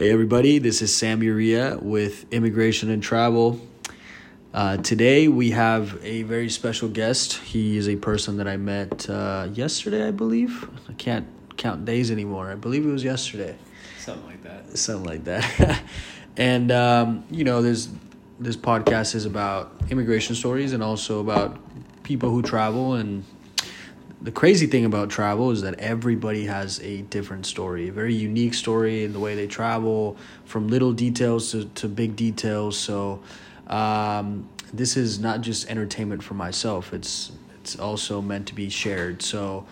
Hey, everybody, this is Sam Uria with Immigration and Travel. Uh, today, we have a very special guest. He is a person that I met uh, yesterday, I believe. I can't count days anymore. I believe it was yesterday. Something like that. Something like that. and, um, you know, there's this podcast is about immigration stories and also about people who travel and the crazy thing about travel is that everybody has a different story, a very unique story in the way they travel, from little details to, to big details. So, um, this is not just entertainment for myself; it's it's also meant to be shared. So,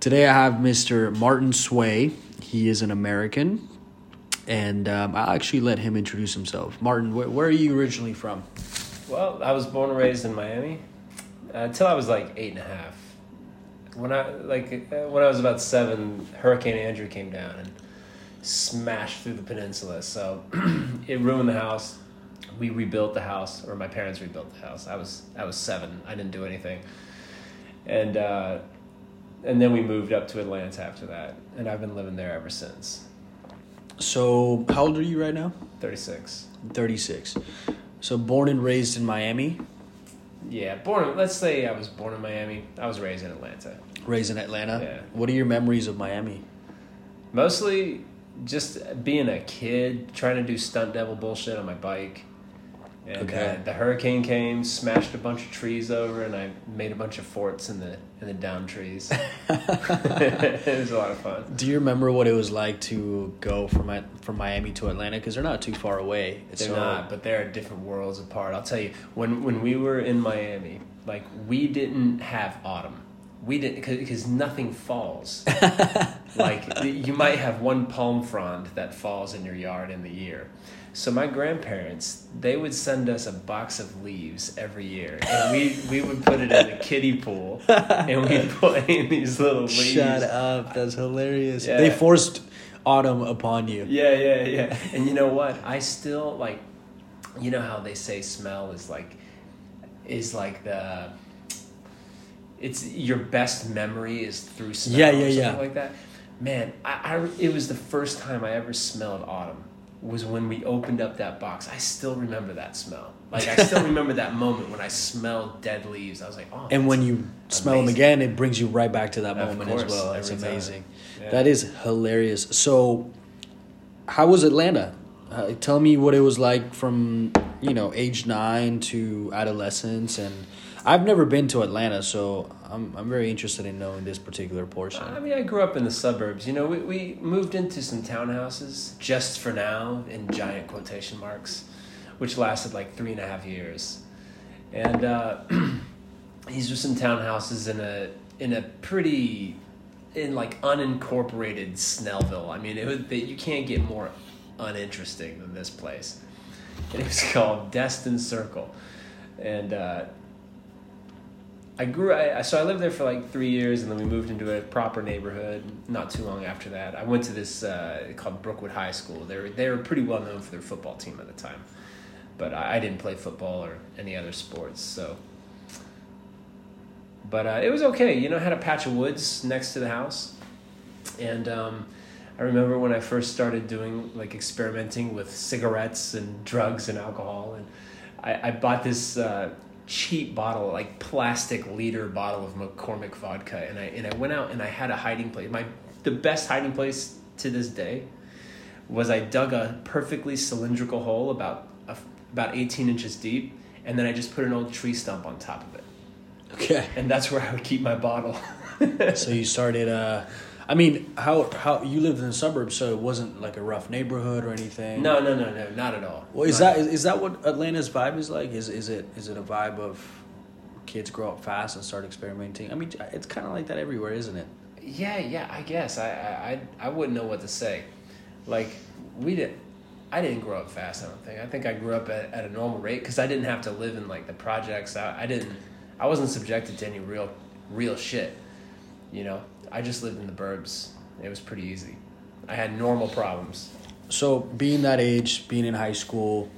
today I have Mr. Martin Sway. He is an American, and um, I'll actually let him introduce himself. Martin, where, where are you originally from? Well, I was born and raised in Miami uh, until I was like eight and a half. When I like uh, when I was about seven, Hurricane Andrew came down and smashed through the peninsula. So it ruined the house. We rebuilt the house, or my parents rebuilt the house. I was I was seven. I didn't do anything, and uh, and then we moved up to Atlanta after that, and I've been living there ever since. So, how old are you right now? Thirty six. 36. So, born and raised in Miami, Yeah, born. Let's say I was born in Miami. I was raised in Atlanta. Raised in Atlanta. Yeah. What are your memories of Miami? Mostly just being a kid, trying to do stunt devil bullshit on my bike. And Okay. uh, the hurricane came, smashed a bunch of trees over, and I made a bunch of forts in the in the down trees. it was a lot of fun. Do you remember what it was like to go from from Miami to Atlanta? Because they're not too far away. They're So- not, but they're different worlds apart. I'll tell you, when when we were in Miami, like we didn't have autumn. We didn't because nothing falls. like you might have one palm frond that falls in your yard in the year. So my grandparents, they would send us a box of leaves every year, and we we would put it in the kiddie pool, and we'd put in these little leaves. Shut up! That's hilarious. Yeah. They forced autumn upon you. Yeah, yeah, yeah. And you know what? I still like you know how they say smell is like is like the it's your best memory is through smell Yeah, or yeah, something yeah. like that. Man, I, I it was the first time I ever smelled autumn was when we opened up that box. I still remember that smell. Like I still remember that moment when I smelled dead leaves. I was like, "Oh." And when you smell them again, it brings you right back to that Of moment as well. Time. amazing. Yeah. That is hilarious. So, how was Atlanta? Uh, tell me what it was like from you know age nine to adolescence, and I've never been to Atlanta, so I'm I'm very interested in knowing this particular portion. I mean, I grew up in the suburbs. You know, we, we moved into some townhouses just for now, in giant quotation marks, which lasted like three and a half years. And uh, these were some townhouses in a in a pretty in like unincorporated Snellville. I mean, it was, you can't get more uninteresting than this place. It was called Destin Circle, and. Uh, I grew. I, so I lived there for like three years, and then we moved into a proper neighborhood. Not too long after that, I went to this uh, called Brookwood High School. They were they were pretty well known for their football team at the time, but I, I didn't play football or any other sports. So, but uh, it was okay. You know, I had a patch of woods next to the house, and um, I remember when I first started doing like experimenting with cigarettes and drugs and alcohol, and I, I bought this uh, cheap bottle, like plastic liter bottle of McCormick vodka, and I and I went out and I had a hiding place. My the best hiding place to this day was I dug a perfectly cylindrical hole about a, about eighteen inches deep, and then I just put an old tree stump on top of it, Okay, and that's where I would keep my bottle. so you started. Uh, I mean, how how you lived in the suburbs, so it wasn't like a rough neighborhood or anything. no, no, no, no, not at all. Well, is Not that is, is that what Atlanta's vibe is like? Is is it is it a vibe of kids grow up fast and start experimenting? I mean, it's kind of like that everywhere, isn't it? Yeah, yeah, I guess I, I, I, I wouldn't know what to say. Like, we didn't, I didn't grow up fast. I don't think. I think I grew up at, at a normal rate because I didn't have to live in like the projects. I, I didn't, I wasn't subjected to any real, real shit. You know, I just lived in the burbs. It was pretty easy. I had normal problems. So, being that age, being in high school,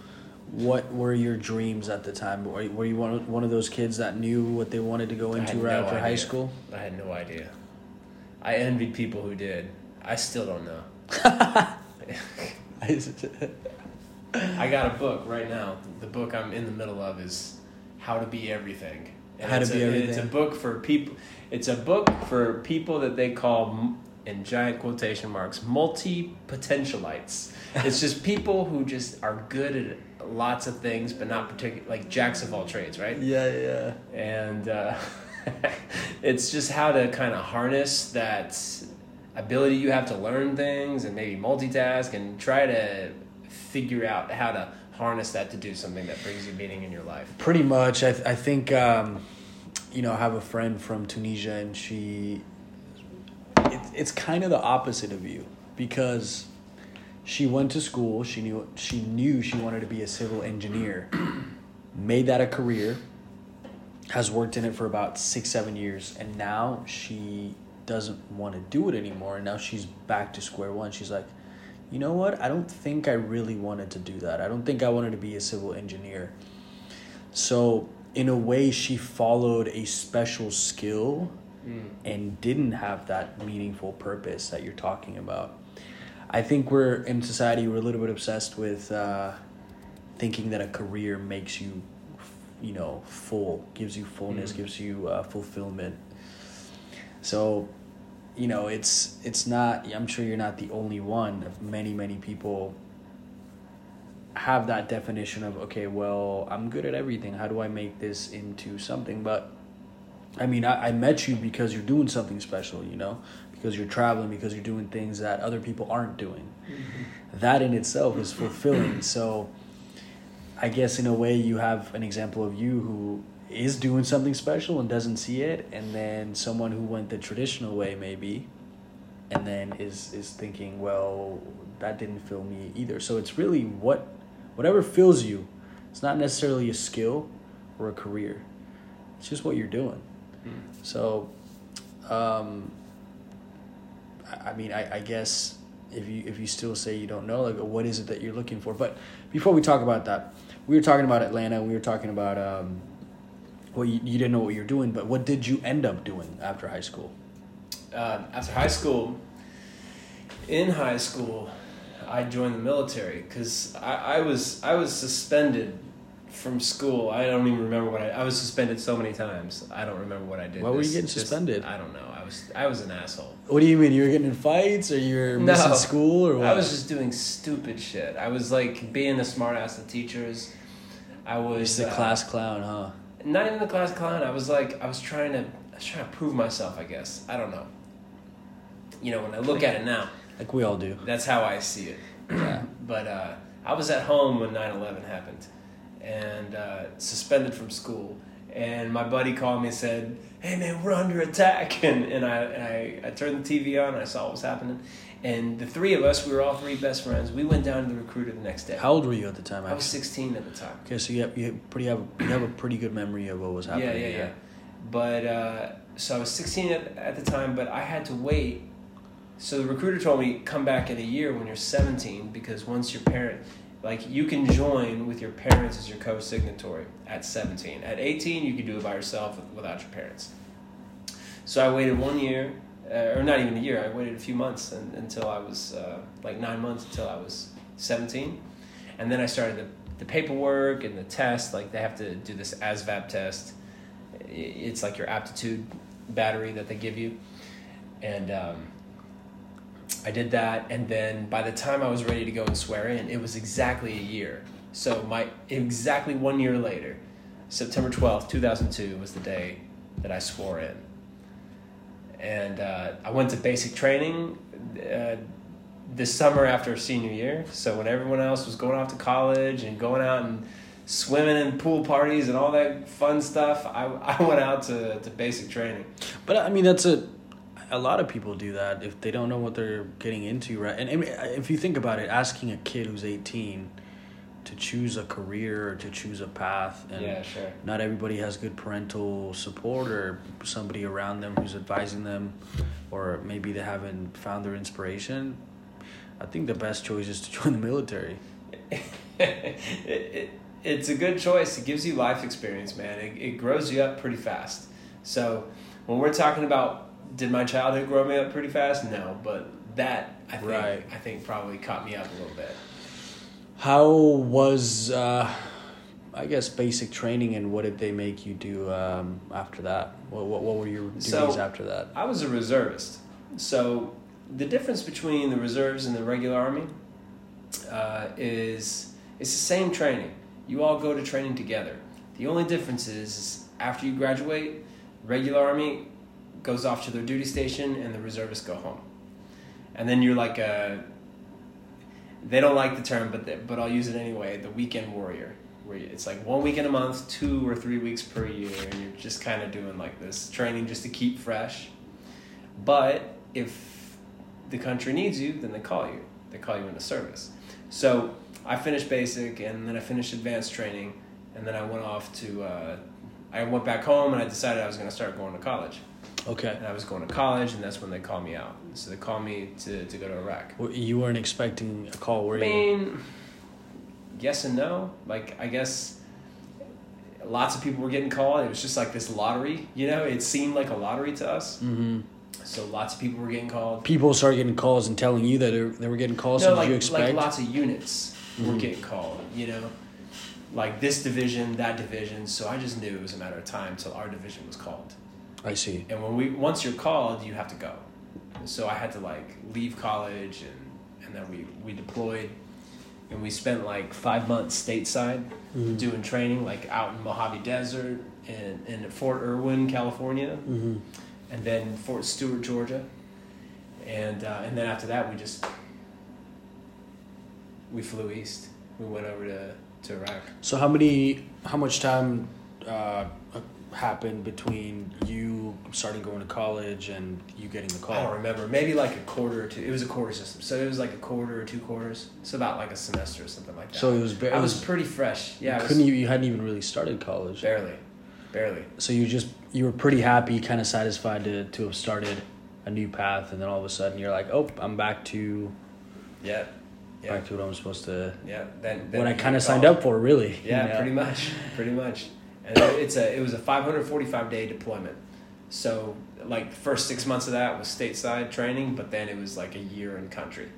what were your dreams at the time? Were you, were you one of, one of those kids that knew what they wanted to go into right no after high school? I had no idea. I envied people who did. I still don't know. I got a book right now. The book I'm in the middle of is How to Be Everything. And How to Be a, Everything. It's a book for people. It's a book for people that they call, in giant quotation marks, multi potentialites. it's just people who just are good at lots of things, but not particular like jacks of all trades, right? yeah, yeah. and uh, it's just how to kind of harness that ability you have to learn things and maybe multitask and try to figure out how to harness that to do something that brings you meaning in your life. Pretty much. I, I think, um, you know, I have a friend from Tunisia and she, it, it's kind of the opposite of you because she went to school. She knew, she knew she wanted to be a civil engineer, made that a career, has worked in it for about six, seven years. And now she doesn't want to do it anymore. And now she's back to square one. She's like, you know what? I don't think I really wanted to do that. I don't think I wanted to be a civil engineer. So, in a way, she followed a special skill and didn't have that meaningful purpose that you're talking about. I think we're in society, we're a little bit obsessed with uh, thinking that a career makes you, you know, full, gives you fullness, Mm. gives you uh, fulfillment. So, you know, it's it's not. I'm sure you're not the only one. Of many many people have that definition of okay, well, I'm good at everything. How do I make this into something? But I mean, I, I met you because you're doing something special. You know, because you're traveling, because you're doing things that other people aren't doing. Mm-hmm. That in itself is fulfilling. So, I guess in a way, you have an example of you who is doing something special and doesn't see it, and then someone who went the traditional way, maybe, and then is is thinking, well, that didn't fill me either. So it's really what, whatever fills you. It's not necessarily a skill or a career. It's just what you're doing. So, um, I, I mean, I, I guess if you if you still say you don't know, like, what is it that you're looking for? But before we talk about that, we were talking about Atlanta. We were talking about um, well, you, you didn't know what you were doing, but what did you end up doing after high school? Uh, after high school, in high school, I joined the military because I, I was I was suspended from school. I don't even remember what I, I was suspended so many times. I don't remember what I did. Why were you getting this- suspended? I don't know. I was I was an asshole. What do you mean? You were getting in fights, or you were missing school, or what? I was just doing stupid shit. I was like being a smartass to teachers. I was just a uh, class clown, huh? not even the class clown. I was like, I was trying to, I was trying to prove myself. I guess I don't know. You know, when I look at it now, Like we all do. that's how I see it. Yeah. But uh, I was at home when 9-11 happened, and uh, suspended from school. And my buddy called me and said, "Hey man, we're under attack." And and I and I, I turned the TV on and I saw what was happening. And the three of us, we were all three best friends. We went down to the recruiter the next day. How old were you at the time? I was 16 at the time. Okay, so you have, you pretty have you have a pretty good memory of what was happening. Yeah, yeah, yeah. But uh, so I was 16 at, at the time, but I had to wait. So the recruiter told me come back in a year when you're 17 because once your parent, like you can join with your parents as your co-signatory at 17. At 18, you can do it by yourself without your parents. So I waited one year, uh, or not even a year. I waited a few months and, until I was uh, like nine months until I was 17, and then I started the, the paperwork and the test. Like they have to do this ASVAB test. It's like your aptitude battery that they give you, and um, I did that. And then by the time I was ready to go and swear in, it was exactly a year. So my exactly one year later, September twelfth, two thousand two, was the day that I swore in and uh, I went to basic training uh, this summer after senior year. So when everyone else was going off to college and going out and swimming and pool parties and all that fun stuff, I, I went out to, to basic training. But I mean, that's a a lot of people do that if they don't know what they're getting into, right? And I mean, uh, if you think about it, asking a kid who's eighteen to choose a career or to choose a path, and Yeah, sure. not everybody has good parental support or somebody around them who's advising them, or maybe they haven't found their inspiration. I think the best choice is to join the military. it, it, it's a good choice. It gives you life experience, man. It, it grows you up pretty fast. So when we're talking about did my childhood grow me up pretty fast? No, but that I think Right. I think probably caught me up a little bit. How was, uh, I guess, basic training, and what did they make you do um, after that? What, what what were your duties So- after that? I was a reservist. So the difference between the reserves and the regular army uh, is it's the same training. You all go to training together. The only difference is, is after you graduate, regular army goes off to their duty station and the reservists go home. And then you're like a they don't like the term, but they, but I'll use it anyway. The weekend warrior, where it's like one weekend a month, two or three weeks per year, and you're just kind of doing like this training just to keep fresh. But if the country needs you, then they call you. They call you into service. So I finished basic, and then I finished advanced training, and then I went off to. Uh, I went back home, and I decided I was going to start going to college. Okay. And I was going to college, and that's when they called me out. So they called me to, to go to Iraq. You weren't expecting a call, were I you? mean, yes and no. Like, I guess lots of people were getting called. It was just like this lottery, you know? It seemed like a lottery to us. hmm So lots of people were getting called. People started getting calls and telling you that they were- getting calls. no, so did like, you like lots of units were Mhm. getting called, you know? Like this division, that division. So I just knew it was a matter of time till our division was called. I see. And when we once you're called, you have to go. So I had to like leave college and and then we we deployed and we spent like five months stateside Mhm. doing training like out in Mojave Desert and in Fort Irwin, California, hmm and then Fort Stewart, Georgia, and uh, and then after that we just we flew east. We went over to to Iraq. So how many? How much time uh, happened between you starting going to college and you getting the call? I don't remember. Maybe like a quarter or two. It was a quarter system, so it was like a quarter or two quarters. It's about like a semester or something like that. So it was. Ba- I was was. pretty fresh. Yeah, couldn't you? You hadn't even really started college. barely, barely. So you just you were pretty happy, kind of satisfied to to have started a new path, and then all of a sudden you're like, oh, I'm back to Yeah, yeah, back to what I'm supposed to. yeah. Then, then What I kind of signed up for, really. Yeah, you pretty much, pretty much. And it's a it was a 545 day deployment. So like the first six months of that was stateside training, but then it was like a year in country.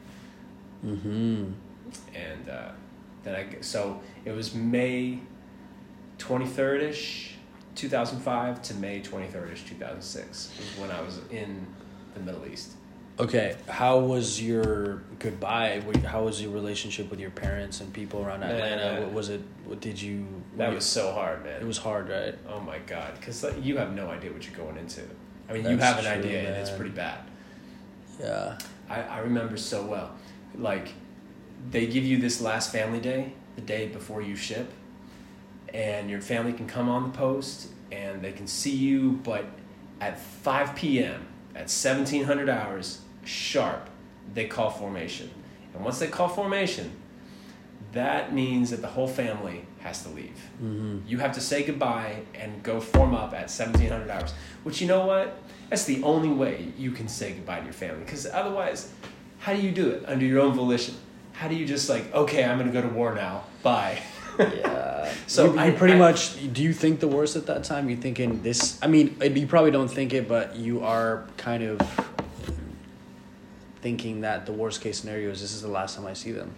Mm-hmm. and uh, then I so it was May twenty third ish, two thousand five to May twenty third ish, two thousand six was when I was in the Middle East. Okay, how was your goodbye? How was your relationship with your parents and people around Man, Atlanta? uh, What was it? What did you? That what- was so hard, man. It was hard, right? oh my god, because you have no idea what you're going into. I mean, you have an true, idea, and it's pretty bad. Yeah. I, I remember so well. Like, they give you this last family day, the day before you ship, and your family can come on the post and they can see you, but at 5 p.m., at 1700 hours sharp, they call formation. And once they call formation, that means that the whole family has to leave. Mm-hmm. You have to say goodbye and go form up at 1700 hours. Which, you know what? That's the only way you can say goodbye to your family. Because otherwise, how do you do it under your own volition? How do you just like, okay, I'm going to go to war now. Bye. Yeah. So you, I- you pretty I- much do you think the worst at that time? You thinking this? I mean, you probably don't think it, but you are kind of thinking that the worst case scenario is this is the last time I see them.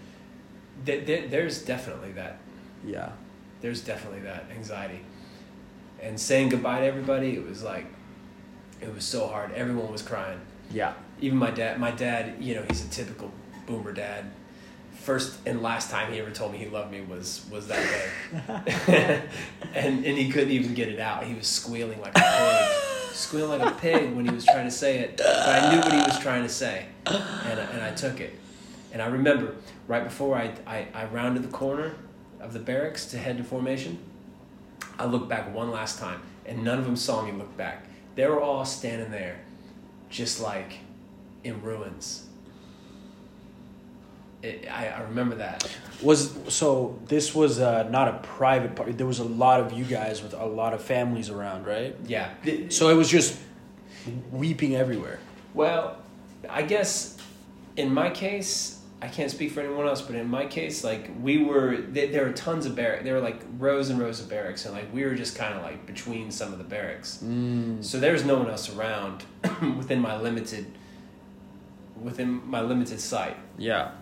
There, there, there's definitely that. Yeah. There's definitely that anxiety. And saying goodbye to everybody, it was like, it was so hard. Everyone was crying. Yeah. even my dad my dad you know he's a typical boomer dad first and last time he ever told me he loved me was was that day and and he couldn't even get it out he was squealing like a pig squealing like a pig when he was trying to say it but i knew what he was trying to say and, I- and i took it and i remember right before I, I i rounded the corner of the barracks to head to formation i looked back one last time and none of them saw me look back they were all standing there just like in ruins. It, I, I remember that. Was so this was uh, not a private party. There was a lot of you guys with a lot of families around, right? Yeah. So it was just weeping everywhere. Well, I guess in my case, I can't speak for anyone else, but in my case, like we were, there, there were tons of barracks. There were like rows and rows of barracks, and like we were just kind of like between some of the barracks. Mm. So there was no one else around within my limited, within my limited sight. Yeah.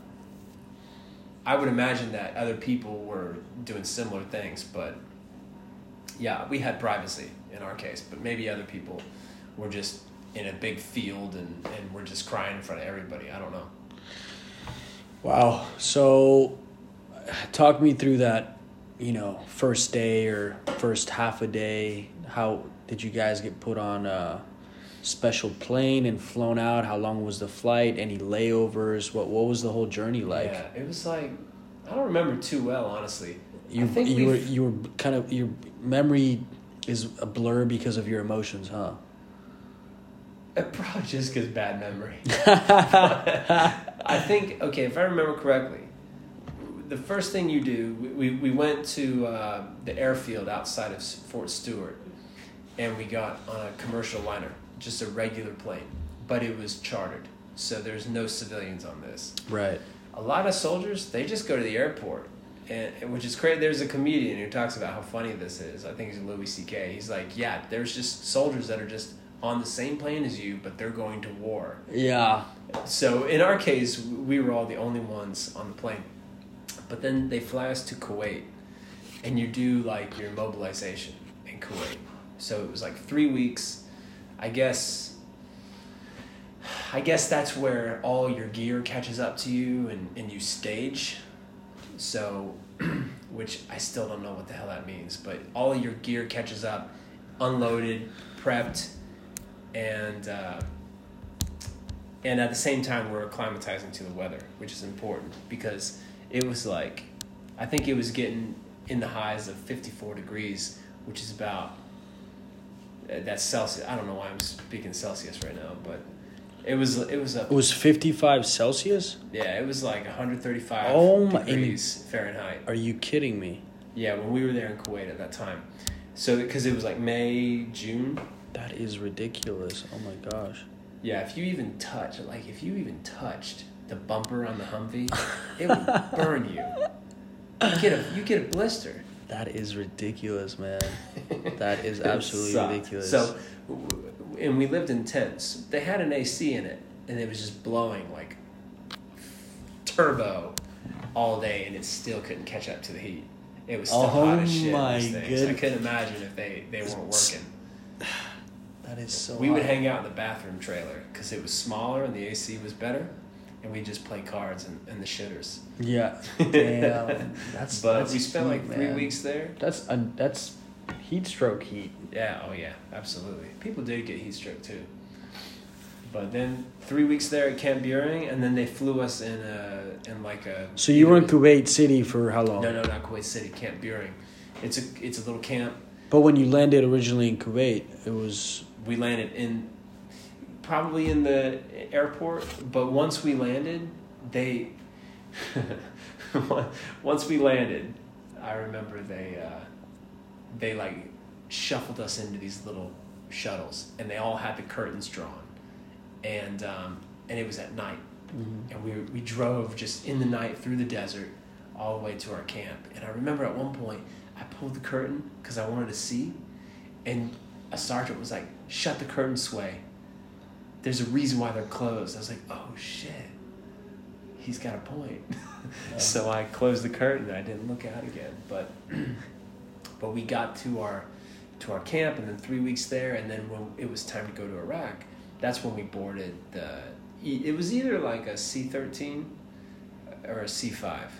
I would imagine that other people were doing similar things, but yeah, we had privacy in our case, but maybe other people were just in a big field and, and we're just crying in front of everybody. I don't know. Wow. So, talk me through that, you know, first day or first half a day. How did you guys get put on a special plane and flown out? How long was the flight? Any layovers? What What was the whole journey like? Yeah, it was like I don't remember too well, honestly. You I think you were you were kind of your memory is a blur because of your emotions, huh? Uh, Probably just because bad memory. I think okay, if I remember correctly, the first thing you do, we, we went to uh, the airfield outside of Fort Stewart, and we got on a commercial liner, just a regular plane, but it was chartered, so there's no civilians on this. Right. A lot of soldiers, they just go to the airport, and which is crazy. There's a comedian who talks about how funny this is. I think he's Louis C.K. He's like, yeah, there's just soldiers that are just on the same plane as you, but they're going to war. Yeah. So in our case, we were all the only ones on the plane. But then they fly us to Kuwait, and you do like your mobilization in Kuwait. So it was like three weeks. I guess. I guess that's where all your gear catches up to you, and, and you stage. So, which I still don't know what the hell that means, but all your gear catches up, unloaded, prepped, and. Uh, and at the same time we're acclimatizing to the weather which is important because it was like i think it was getting in the highs of 54 degrees which is about Uh, that's celsius i don't know why i'm speaking celsius right now but it was it was a It was 55 Celsius? yeah it was like 135 Oh my- degrees fahrenheit Are you kidding me? yeah when we were there in kuwait at that time so because it was like may june That is ridiculous. Oh my gosh. Yeah, if you even touch, like if you even touched the bumper on the Humvee, it would burn you. You get a you get a blister. That is ridiculous, man. That is absolutely ridiculous. So, and we lived in tents. They had an AC in it, and it was just blowing like turbo all day, and it still couldn't catch up to the heat. It was still Oh hot as shit. my things. I couldn't imagine if they they weren't working. that is so. we would hang out in the bathroom trailer because it was smaller and the AC was better, and we just play cards and, and the shitters. Yeah. Damn. That's. But that's we spent like three man. weeks there. That's un, that's heat stroke heat. Yeah, oh yeah, absolutely. People did get heat stroke too. But then three weeks there at Camp Buehring, and then they flew us in a in like a. So you were in Kuwait City for how long? No, no, not Kuwait City, Camp Buehring. It's a it's a little camp. But when you landed originally in Kuwait, it was We landed in, probably in the airport. But once we landed, they. once we landed, I remember they uh, they like shuffled us into these little shuttles, and they all had the curtains drawn, and um, and it was at night, and we we drove just in the night through the desert, all the way to our camp. And I remember at one point I pulled the curtain because I wanted to see, and a sergeant was like, "Shut the curtain, sway." There's a reason why they're closed. I was like, "Oh shit." He's got a point. so I closed the curtain I didn't look out again. But but we got to our to our camp and then three weeks there and then when it was time to go to Iraq, that's when we boarded the it was either like a C thirteen or a C five.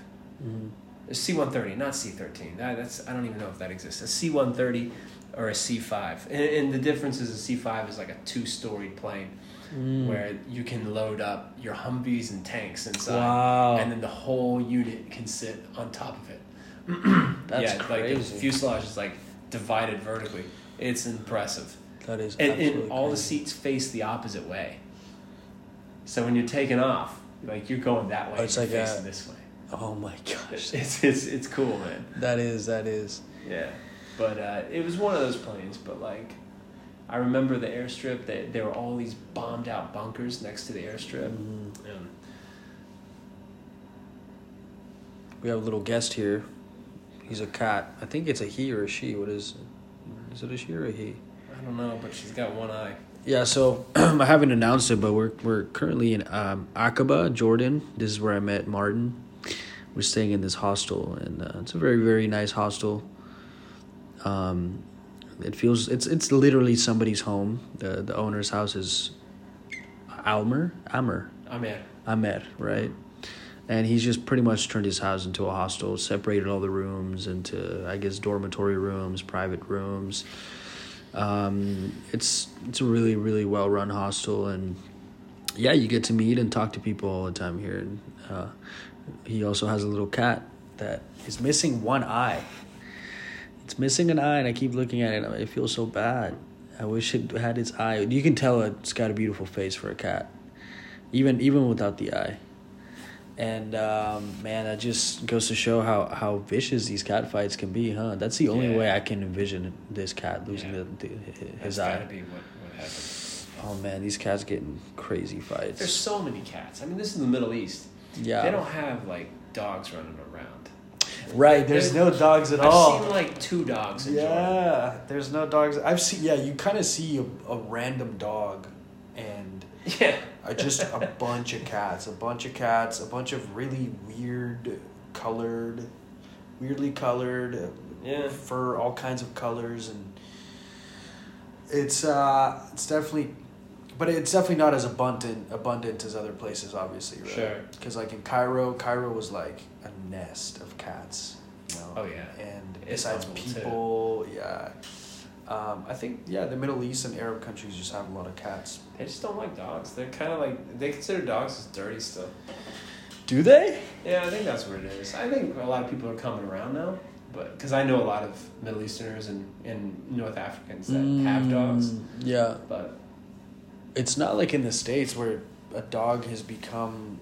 Mm-hmm. A C one thirty, not C thirteen. That, that's I don't even know if that exists. A C one thirty or a C five, and, and the difference is a C five is like a two storied plane Mm. where you can load up your Humvees and tanks inside, Wow. and then the whole unit can sit on top of it. That's yeah, like the crazy. fuselage is like divided vertically. It's impressive, that is and, absolutely and all the seats face the opposite way. So when you're taking off, like you're going that way, Oh, it's like a- facing this way. Oh my gosh. It's, it's it's cool, man. That is that is. Yeah, but uh, it was one of those planes. But like, I remember the airstrip. That there were all these bombed out bunkers next to the airstrip. Mhm. And We have a little guest here. He's a cat. I think it's a he or a she. What is? Is it a she or a he? I don't know, but she's got one eye. Yeah, so I haven't announced it, but we're we're currently in um, Aqaba, Jordan. This is where I met Martin. we're staying in this hostel, and uh, it's a very very nice hostel. Um, it feels it's it's literally somebody's home. The the owner's house is Almer Amer Amer. Amer, right? And he's just pretty much turned his house into a hostel, separated all the rooms into, I guess, dormitory rooms, private rooms. Um, it's it's a really really well run hostel, and yeah, you get to meet and talk to people all the time here. And uh, he also has a little cat that is missing one eye. It's missing an eye, and I keep looking at it. I feel so bad. I wish it had its eye. You can tell it's got a beautiful face for a cat, even even without the eye. And um, man, that just goes to show how, how vicious these cat fights can be, huh? That's the only Yeah. way I can envision this cat losing Yeah. the, the, his That's eye. gotta be what, what. Oh man, these cats getting crazy fights. There's so many cats. I mean, this is the Middle East. yeah, They don't have like dogs running around. Right. There's no dogs at I've all. seen like two dogs Jordan. yeah, there's no dogs. I've seen. Yeah, you kind of see a, a random dog, and Yeah. just a bunch of cats, a bunch of cats, a bunch of really weird colored, weirdly colored, uh, Yeah. fur, all kinds of colors, and it's uh, it's definitely, but it's definitely not as abundant abundant as other places, obviously, right? Sure. Because like in Cairo, Cairo was like a nest of cats, you know. Oh, yeah. And It's besides Istanbul, too. people, yeah. Um, I think yeah, the Middle East and Arab countries just have a lot of cats. They just don't like dogs. They're kind of like they consider dogs as dirty still. Do they? Yeah, I think that's what it is. I think a lot of people are coming around now, but because I know a lot of Middle Easterners and, and North Africans that have dogs, Mm, Yeah, but it's not like in the states where a dog has become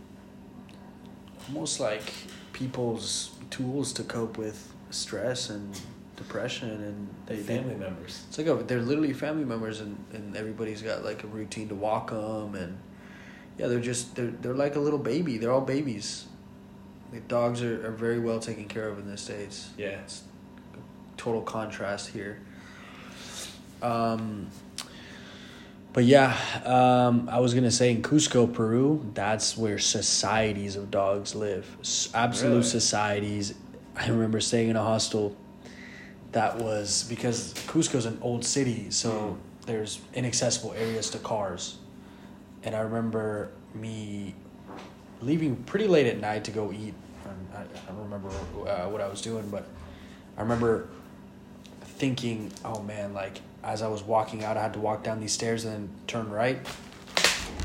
almost like people's tools to cope with stress and depression, and they they family members. It's like a, they're literally family members, and, and everybody's got like a routine to walk them, and yeah, they're just they're they're like a little baby. They're all babies. The dogs are, are very well taken care of in the states. Yeah. It's total contrast here. Um, but yeah, um, I was gonna say in Cusco, Peru, that's where societies of dogs live. S- Absolute Really? societies. I remember staying in a hostel that was because Cusco's an old city, so there's inaccessible areas to cars. And I remember me leaving pretty late at night to go eat. I, I don't remember uh, what I was doing, but I remember thinking, oh man, like as I was walking out, I had to walk down these stairs and then turn right.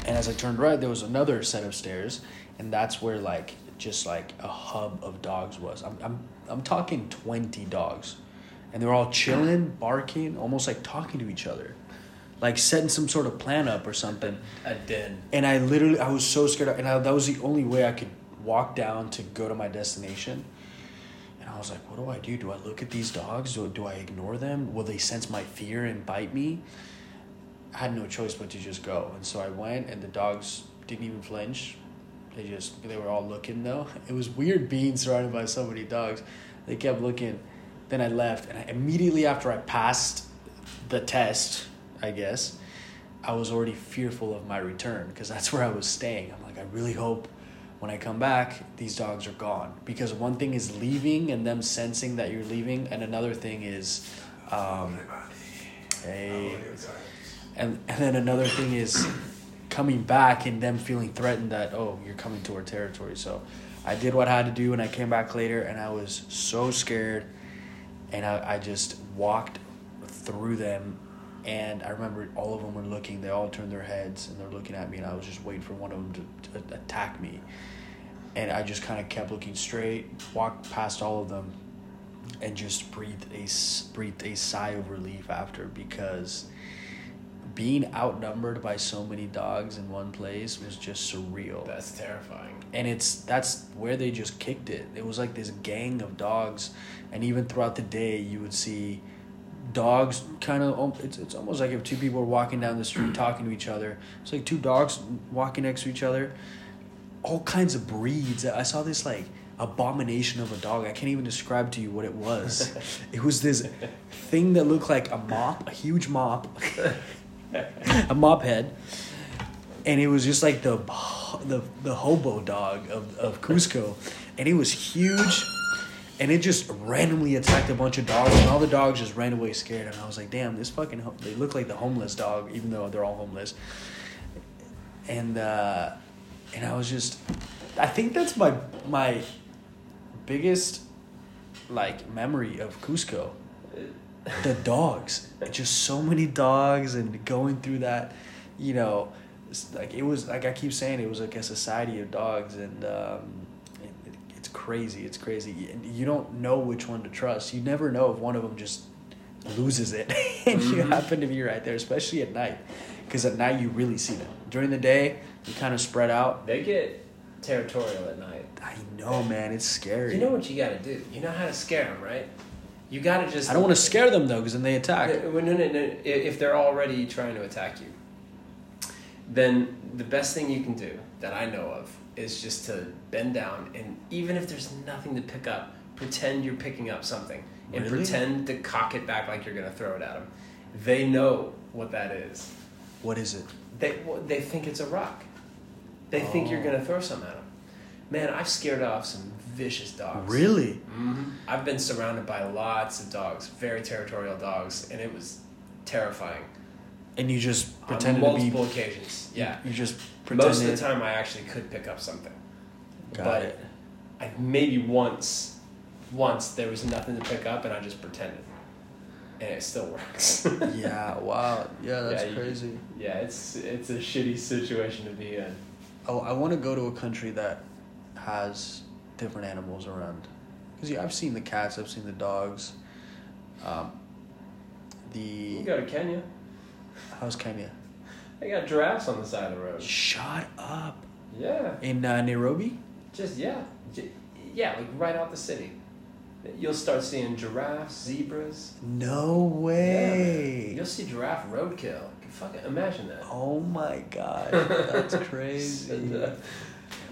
And as I turned right, there was another set of stairs, and that's where like just like a hub of dogs was. I'm I'm I'm talking twenty dogs, and they're all chilling, barking, almost like talking to each other, like setting some sort of plan up or something. A den. And I literally, I was so scared, and I, that was the only way I could walk down to go to my destination. I was like, what do I do? Do I look at these dogs? Do, do I ignore them? Will they sense my fear and bite me? I had no choice but to just go. And so I went, and the dogs didn't even flinch. They just, they were all looking though. It was weird being surrounded by so many dogs. They kept looking. Then I left, and I, immediately after I passed the test, I guess, I was already fearful of my return because that's where I was staying. I'm like, I really hope when I come back, these dogs are gone. Because one thing is leaving and them sensing that you're leaving, and another thing is, um, hey, and and then another thing is coming back and them feeling threatened that oh you're coming to our territory. So I did what I had to do, and I came back later, and I was so scared, and I, I just walked through them and I remember all of them were looking. They all turned their heads and they're looking at me, and I was just waiting for one of them to, to attack me. And I just kind of kept looking straight, walked past all of them, and just breathed a breathed a sigh of relief after because being outnumbered by so many dogs in one place was just surreal That's terrifying. and it's that's where they just kicked it. It was like this gang of dogs, and even throughout the day, you would see dogs kind of. Um, it's it's almost like if two people were walking down the street talking to each other. It's like two dogs walking next to each other. All kinds of breeds. I saw this like abomination of a dog. I can't even describe to you what it was. it was this thing that looked like a mop, a huge mop, a mop head and it was just like the the the hobo dog of of Cusco, and it was huge. And it just randomly attacked a bunch of dogs, and all the dogs just ran away scared. And I was like, "Damn, this fucking ho- they look like the homeless dog, even though they're all homeless." And uh, and I was just, I think that's my my biggest like memory of Cusco. The dogs. Just so many dogs and going through that you know like it was like i keep saying it was like a society of dogs and um, it, it- it's crazy it's crazy. And you don't know which one to trust. You never know if one of them just loses it. And you Mhm. happen to be right there especially at night. Because at night you really see them. During the day you kind of spread out They get territorial at night. i know man it's scary You know what you got to do. You know how to scare them, right? You got to just. i don't want to scare them though because then they attack uh, No, no, no, no. If they're already trying to attack you, then the best thing you can do that I know of is just to bend down and even if there's nothing to pick up, pretend you're picking up something and Really? pretend to cock it back like you're gonna throw it at them. They know what that is. what is it They well, they think it's a rock. They think you're Oh. gonna throw something at them. Man, I've scared off some vicious dogs. really hmm I've been surrounded by lots of dogs, very territorial dogs, and it was terrifying. and you just On pretended to be multiple occasions. Yeah. You just pretended. Most of the time, I actually could pick up something. Got but it. I, maybe once, once there was nothing to pick up, and I just pretended, and it still works. Yeah. Wow. Yeah, that's Yeah, you- crazy. yeah, it's it's a shitty situation to be in. Oh, I want to go to a country that has different animals around. Because yeah, I've seen the cats. I've seen the dogs. Um, You the go to Kenya. how's Kenya? They got giraffes on the side of the road. Shut up. Yeah, In uh, Nairobi. just yeah, J- yeah, like right out the city. You'll start seeing giraffes, zebras. No way. man. You'll see giraffe roadkill. Fucking imagine that. oh my god, that's crazy. And, uh,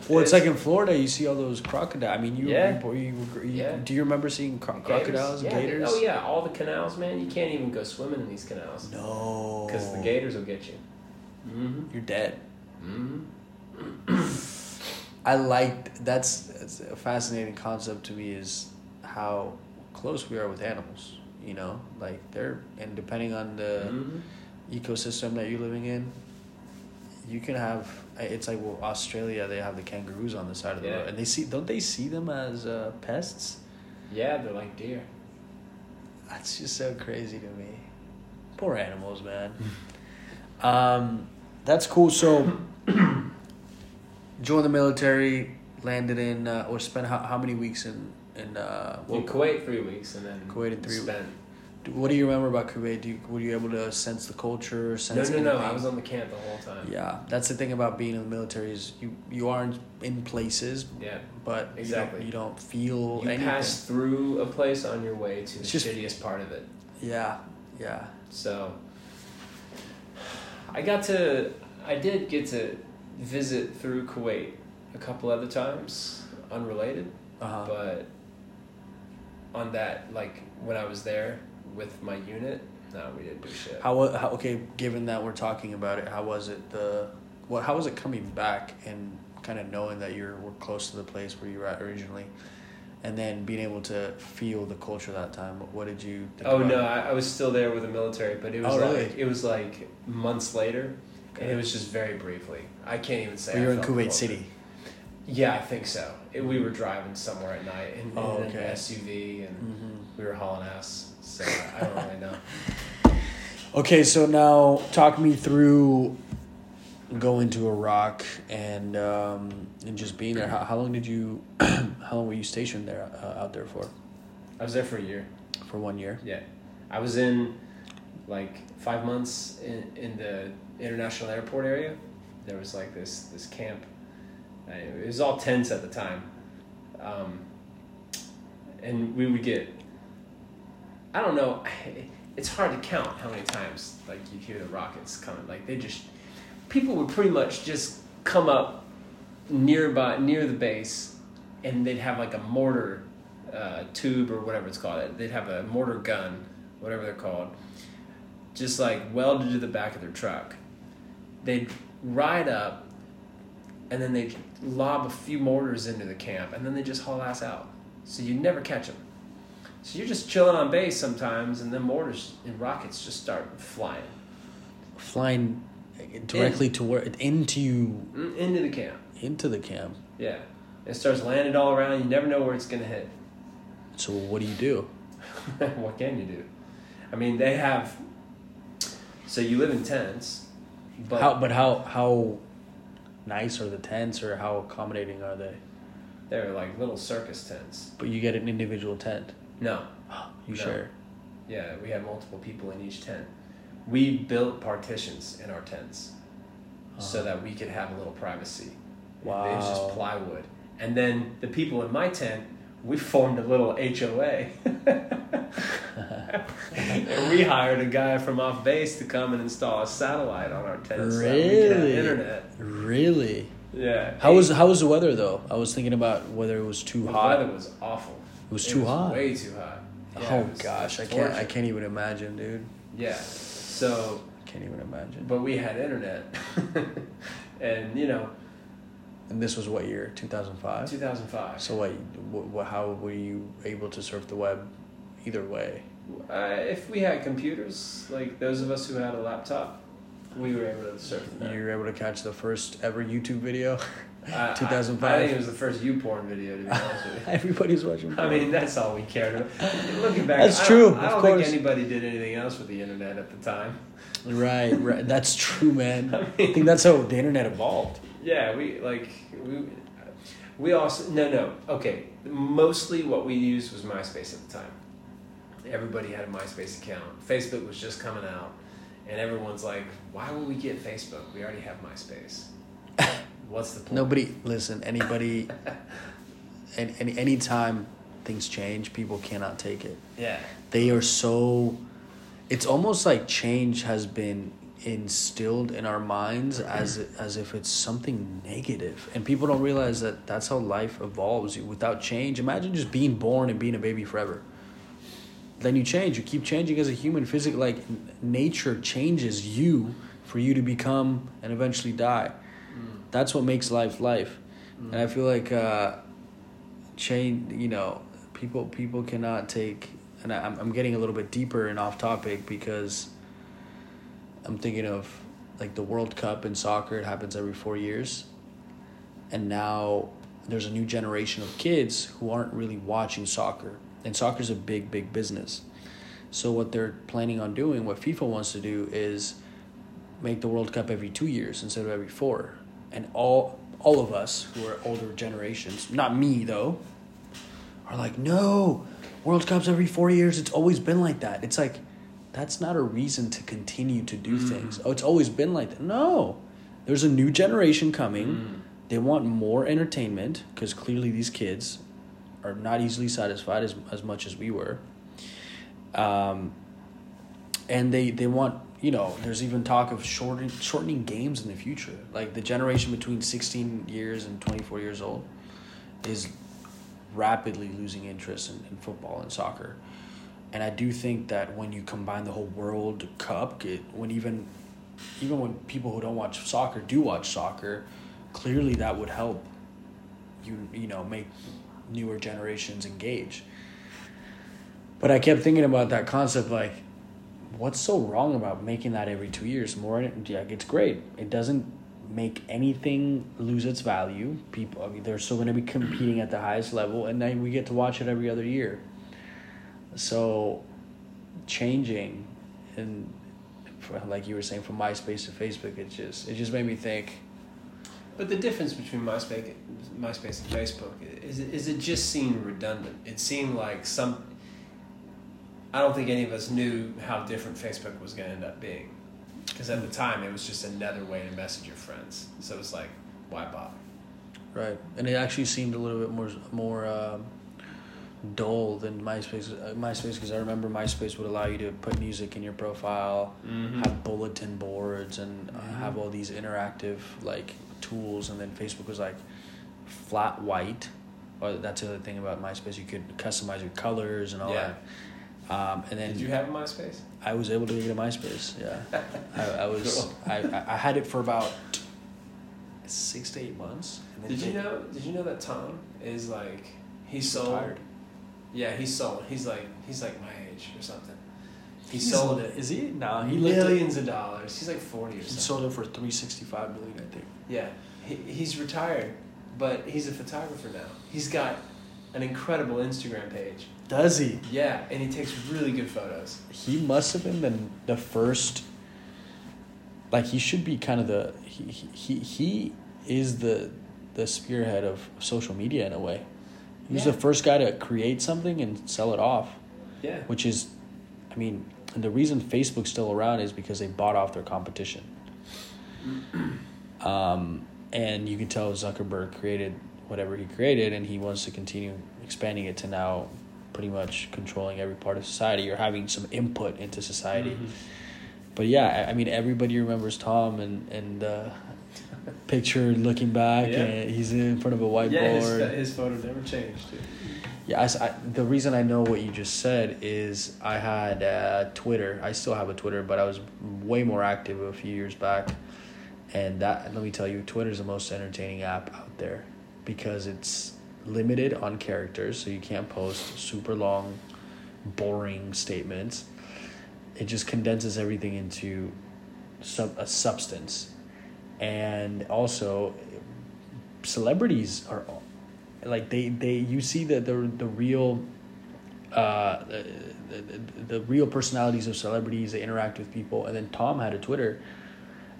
Well, it's like in Florida, you see all those crocodile. I mean, you, Yeah. you, you, you- Yeah. do you remember seeing cro- gators. crocodiles, yeah, gators? Oh yeah, all the canals, man. You can't even go swimming in these canals No, because the gators will get you. Mm-hmm. You're dead. Mm-hmm. I like that's, that's a fascinating concept to me is how close we are with animals. You know, like they're and depending on the mm-hmm. Ecosystem that you're living in, you can have. It's like well, Australia. They have the kangaroos on the side of the Yeah. road, and they see don't they see them as uh, pests? Yeah, they're like deer. That's just so crazy to me. Poor animals, man. um, that's cool. So, joined the military, landed in, uh, or spent how, how many weeks in in uh, in Kuwait three weeks and then Kuwait in three spent. What do you remember about Kuwait? Do you, were you able to sense the culture? Sense no, no. anything? I was on the camp the whole time. Yeah, that's the thing about being in the military is you you aren't in places, Yeah. but Exactly. you, don't, you don't feel You anything. pass through a place on your way to the just- shittiest part of it. Yeah, yeah. So I got to, I did get to visit through Kuwait a couple other times, unrelated, Uh huh. but on that, like when I was there with my unit, no, we didn't do shit. How, how okay? Given that we're talking about it, how was it the? Well, how was it coming back and kind of knowing that you're were close to the place where you were at originally, and then being able to feel the culture that time? What did you? Oh no. I, I was still there with the military, but it was Oh, like really? it was like months later, and it was just very briefly. I can't even say. But I you're in Kuwait. City. Yeah, I think so. It, we were driving somewhere at night in, in Oh, an. SUV, and hmm we were hauling ass. I don't really know. Okay, so now talk me through going to Iraq and um, and just being there. How, how long did you? how long were you stationed there uh, out there for? I was there for a year. For one year. Yeah, I was in like five months in, in the international airport area. There was like this this camp. It was all tents at the time, um, and we would get. I don't know. It's hard to count how many times like you hear the rockets coming. Like they just people would pretty much just come up nearby near the base, and they'd have like a mortar uh, tube or whatever it's called. They'd have a mortar gun, whatever they're called, just like welded to the back of their truck. They'd ride up, and then they'd lob a few mortars into the camp, and then they just haul ass out. So you never catch them. So you're just chilling on base sometimes, and then mortars and rockets just start flying Flying directly to where into you Mm, into the camp. into the camp. Yeah, it starts landing all around. You never know where it's gonna hit. So what do you do? what can you do? I mean, they have. So you live in tents, but how but how how nice are the tents or how accommodating are they? they're like little circus tents. But you get an individual tent. No, You No. share. yeah, we had multiple people in each tent. We built partitions in our tents so that we could have a little privacy. Wow. It was just plywood, and then the people in my tent, we formed a little HOA. and we hired a guy from off base to come and install a satellite on our tent so that we could have Really? internet. Really? Yeah. How was how was the weather though? I was thinking about whether it was too the hot. weather was awful. It was too hot. Way too hot. Yeah, oh was gosh, I can't I can't even imagine, dude. Yeah. So, I can't even imagine. but we had internet, and you know, And this was what year? Two thousand five. 2005. So what, what? How were you able to surf the web? Either way. Uh, if we had computers, like those of us who had a laptop, we were able to surf. You were able to catch the first ever YouTube video. I- I- 2005. I, think it was the first YouPorn video, to be honest with you. Everybody's watching. I mean, that's all we cared about. Looking back, That's I true, I of don't course. think anybody did anything else with the internet at the time. right, right. That's true, man. I I think that's how the internet evolved. Yeah, we like we we also no no okay. Mostly what we used was MySpace at the time. Everybody had a MySpace account. Facebook was just coming out, and everyone's like, "Why would we get Facebook? We already have MySpace. What's the point?" Nobody listen. Anybody, and any anytime things change, people cannot take it. Yeah, They are so. It's almost like change has been instilled in our minds as as if it's something negative, and people don't realize that that's how life evolves. Without change, imagine just being born and being a baby forever. Then you change. You keep changing as a human. Physical, like nature changes you for you to become and eventually die. That's what makes life life. And I feel like uh, change. You know, people people cannot take. And I, I'm I'm getting a little bit deeper and off topic because I'm thinking of like the World Cup in soccer. It happens every four years, and now there's a new generation of kids who aren't really watching soccer. And soccer's a big, big business. So what they're planning on doing, what FIFA wants to do, is make the World Cup every two years instead of every four. And all all of us who are older generations, not me though, are like, no, World Cup's every four years. It's always been like that. It's like, that's not a reason to continue to do things. Oh, it's always been like that. No, there's a new generation coming. They want more entertainment because clearly these kids are not easily satisfied as, as much as we were. Um, and they, they want, you know, there's even talk of shortening, shortening games in the future. Like the generation between 16 years and 24 years old is rapidly losing interest in, in football and soccer. And I do think that when you combine the whole World Cup, it, when even even when people who don't watch soccer do watch soccer, clearly that would help you you know make newer generations engage. But I kept thinking about that concept like what's so wrong about making that every 2 years more yeah it's great it doesn't make anything lose its value people I mean, they're still going to be competing at the highest level and then we get to watch it every other year so changing and like you were saying from MySpace to Facebook it just it just made me think But the difference between MySpace, MySpace and Facebook is is it just seemed redundant. It seemed like some. I don't think any of us knew how different Facebook was going to end up being, because at the time it was just another way to message your friends. So it's like, why bother? Right, and it actually seemed a little bit more more um, dull than MySpace. Uh, MySpace, because I remember MySpace would allow you to put music in your profile, Mm-hmm. have bulletin boards, and uh, Mhm. have all these interactive like tools. And then Facebook was like flat white. Or that's the other thing about MySpace. You could customize your colors and all Yeah. that. Um, and then Did you have a MySpace? I was able to get a MySpace. Yeah, I, I was. Cool. I, I had it for about six to eight months. Did you know? Did you know that Tom is like he sold? Retired. Yeah, he sold. He's like he's like my age or something. He He's- sold it. Is he? No, he millions of dollars. He's like forty or He something. sold it for three sixty five million, I think. Yeah, he, he's retired, but he's a photographer now. He's got an incredible Instagram page. Does he? Yeah, and he takes really good photos. He must have been the the first. Like he should be kind of the he he he, he is the the spearhead of social media in a way. He was Yeah. the first guy to create something and sell it off, Yeah. which is, I mean, and the reason Facebook's still around is because they bought off their competition. Um, and you can tell Zuckerberg created whatever he created, and he wants to continue expanding it to now pretty much controlling every part of society or having some input into society. Mhm. But yeah, I, I mean, everybody remembers Tom and and uh, picture looking back, Yeah. and he's in front of a whiteboard. Yeah, his, his photo never changed. Dude. Yeah, I I the reason I know what you just said is I had uh, Twitter. I still have a Twitter, but I was way more active a few years back. And that, let me tell you, Twitter is the most entertaining app out there because it's limited on characters, so you can't post super long, boring statements. It just condenses everything into sub- a substance. And also, celebrities are like they they you see the the the real uh the, the, the real personalities of celebrities they interact with people and then tom had a twitter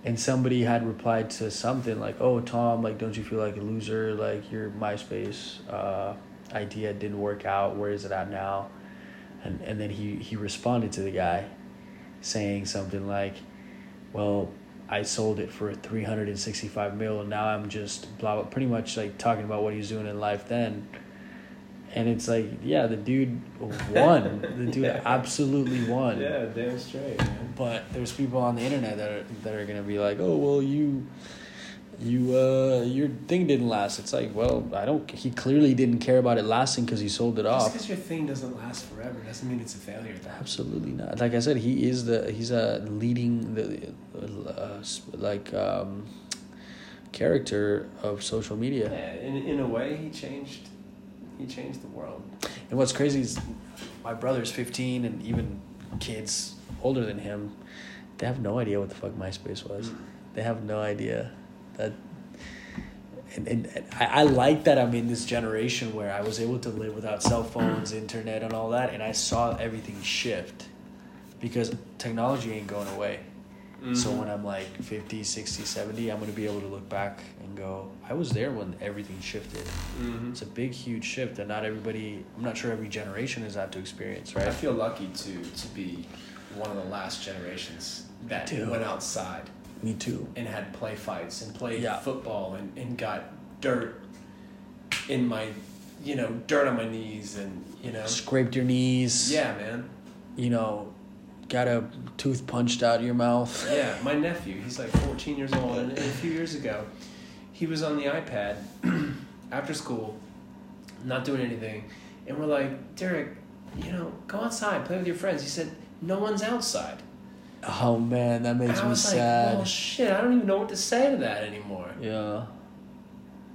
and somebody had replied to something like oh tom like don't you feel like a loser? Like your myspace uh idea didn't work out. Where is it at now? And and then he he responded to the guy saying something like well I sold it for 365 mil and now I'm just blah blah pretty much like talking about what he's doing in life then and it's like yeah the dude won the dude Yeah. absolutely won Yeah, damn straight, man. but there's people on the internet that are that are gonna be like oh well you you uh your thing didn't last it's like well I don't he clearly didn't care about it lasting because he sold it Just off because your thing doesn't last forever doesn't mean it's a failure. Though. Absolutely not. Like I said, he is the he's a leading the uh, like um, character of social media Yeah, in in a way, he changed. He changed the world. And what's crazy is my brother's fifteen, and even kids older than him, they have no idea what the fuck MySpace was. Mm. They have no idea that. And, and, and I, I like that I'm in this generation where I was able to live without cell phones, internet, and all that, and I saw everything shift because technology ain't going away. So when I'm like 50, 60, 70, I'm going to be able to look back and go, I was there when everything shifted. hmm It's a big, huge shift that not everybody, I'm not sure every generation has had to experience, right? I feel lucky to to be one of the last generations that went outside Me too. and had play fights and played Yeah. football and, and got dirt in my you know dirt on my knees and you know Scraped your knees. yeah man You know, got a tooth punched out of your mouth. yeah my nephew he's like 14 years old and, a few years ago he was on the ipad after school not doing anything and we're like derek you know go outside play with your friends he said no one's outside Oh man, that makes me sad. like well shit i don't even know what to say to that anymore yeah.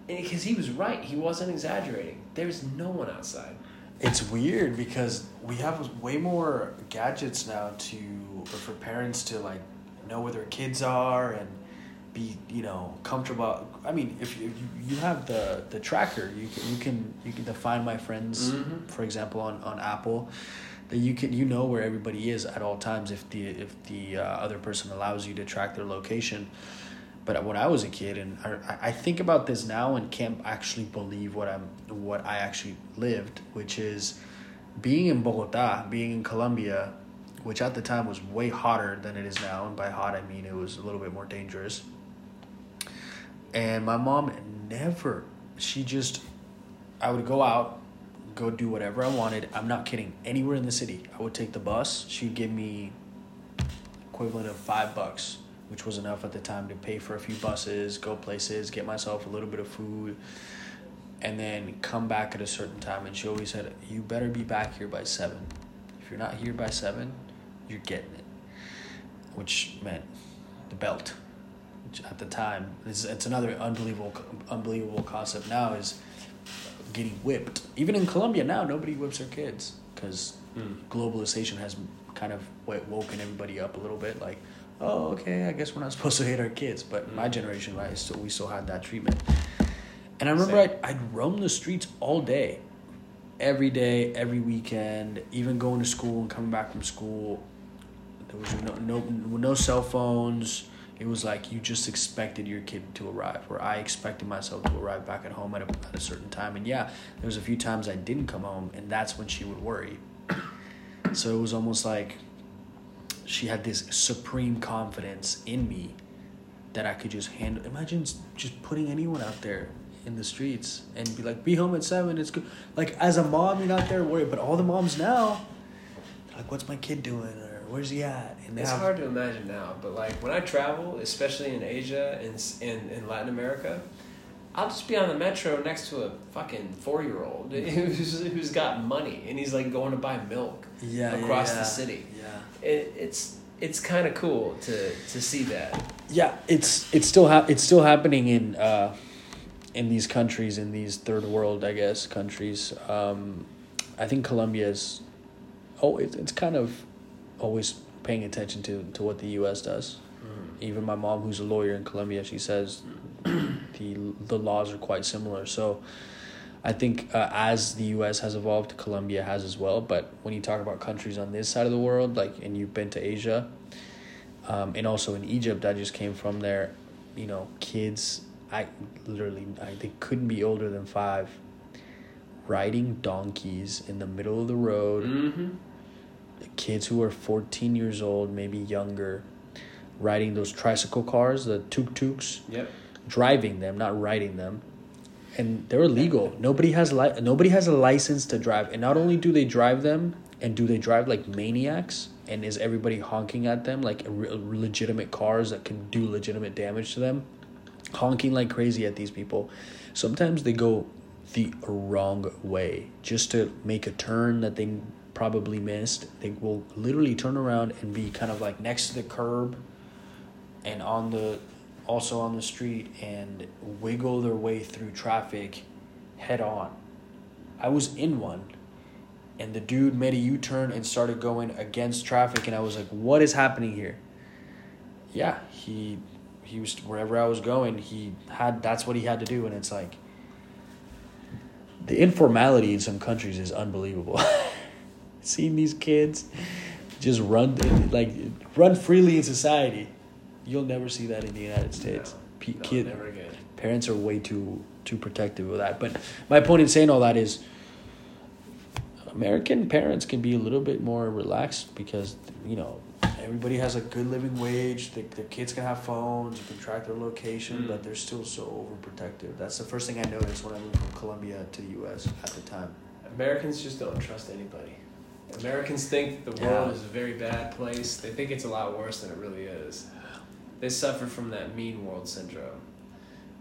because he was right he wasn't exaggerating there's no one outside It's weird because we have way more gadgets now to for parents to like know where their kids are and be you know comfortable. I mean, if you you, have the the tracker, you can you can you can define my friends, Mhm. for example, on on Apple. That you can you know where everybody is at all times if the if the uh, other person allows you to track their location. But when I was a kid, and I, I think about this now and can't actually believe what I'm what I actually lived, which is being in Bogota, being in Colombia, which at the time was way hotter than it is now, and by hot I mean it was a little bit more dangerous. And my mom never, she just, I would go out, go do whatever I wanted. I'm not kidding. Anywhere in the city, I would take the bus. She'd give me equivalent of five bucks, which was enough at the time to pay for a few buses, go places, get myself a little bit of food, and then come back at a certain time. And she always said, "You better be back here by seven. If you're not here by seven, you're getting it." Which meant the belt. Which at the time. It's, it's another unbelievable unbelievable concept now is getting whipped. Even in Colombia now, nobody whips their kids because Mm. globalization has kind of woken everybody up a little bit. Like, oh, okay, I guess we're not supposed to hate our kids. But my Mm. generation, right, still we still had that treatment. And I remember I'd, I'd roam the streets all day, every day, every weekend, even going to school and coming back from school. There was no no no cell phones. It was like you just expected your kid to arrive, or I expected myself to arrive back at home at a, at a certain time. And yeah, there was a few times I didn't come home, and that's when she would worry. So it was almost like she had this supreme confidence in me that I could just handle. Imagine just putting anyone out there in the streets and be like, "Be home at seven. It's good." Like as a mom, you're not there worried, but all the moms now, they're like, "What's my kid doing?" or "Where's he at?" And It's have- hard to imagine now, but like when I travel, especially in Asia and in, in Latin America, I'll just be on the metro next to a fucking four year old who's, who's got money and he's like going to buy milk yeah, yeah, across yeah. the city. It, it's it's kind of cool to to see that. Yeah, it's it's still ha- it's still happening in uh, in these countries in these third world, I guess, countries. Um, I think Colombia is oh, it, it's kind of always paying attention to to what the U.S. does. Even my mom, who's a lawyer in Colombia, she says the the laws are quite similar. So. I think uh, as the U.S. has evolved, Colombia has as well. But when you talk about countries on this side of the world, like and you've been to Asia, um, and also in Egypt, I just came from there. You know, kids, I literally, I they couldn't be older than five, riding donkeys in the middle of the road. Mm-hmm. Kids who are fourteen years old, maybe younger, riding those tricycle cars, the tuk tuks, Yep. driving them, not riding them. And they're illegal. Nobody has li- nobody has a license to drive. And not only do they drive them, and do they drive like maniacs? And is everybody honking at them like re- legitimate cars that can do legitimate damage to them? Honking like crazy at these people. Sometimes they go the wrong way just to make a turn that they probably missed. They will literally turn around and be kind of like next to the curb and on the also on the street and wiggle their way through traffic head on. I was in one and the dude made a U-turn and started going against traffic and I was like, "What is happening here?" Yeah, he he was wherever I was going, he had that's what he had to do and it's like the informality in some countries is unbelievable. Seeing these kids just run like run freely in society. You'll never see that in the United States. No, P- no, kid, never again. parents are way too too protective of that. But my point in saying all that is American parents can be a little bit more relaxed because you know everybody has a good living wage. The, their kids can have phones. You can track their location, Mm. but they're still so overprotective. That's the first thing I noticed when I moved from Colombia to the U.S. at the time. Americans just don't trust anybody. Americans think the Yeah. world is a very bad place. They think it's a lot worse than it really is. They suffer from that mean world syndrome.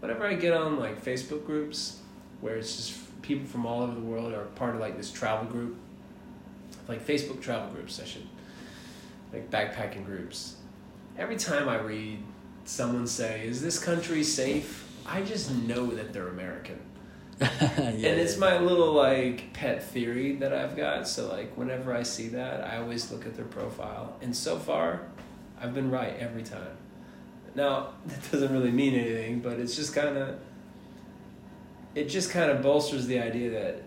Whenever I get on like Facebook groups where it's just people from all over the world are part of like this travel group, like Facebook travel groups, I should, like backpacking groups. Every time I read someone say, "Is this country safe?" I just know that they're American and it's my little like pet theory that I've got. So like whenever I see that, I always look at their profile, and so far, I've been right every time. Now that doesn't really mean anything, but it's just kind of. It just kind of bolsters the idea that,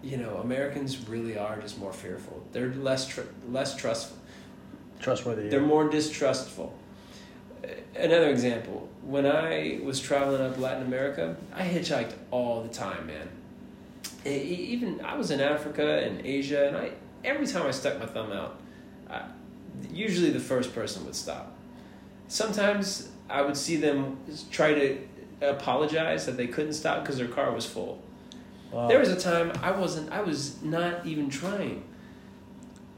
you know, Americans really are just more fearful. They're less tr- less trustful. trustworthy. They're more distrustful. Another example, when I was traveling up Latin America, I hitchhiked all the time, man. Even I was in Africa and Asia, and I every time I stuck my thumb out, I, usually the first person would stop. Sometimes I would see them try to apologize that they couldn't stop because their car was full. Wow. There was a time I wasn't. I was not even trying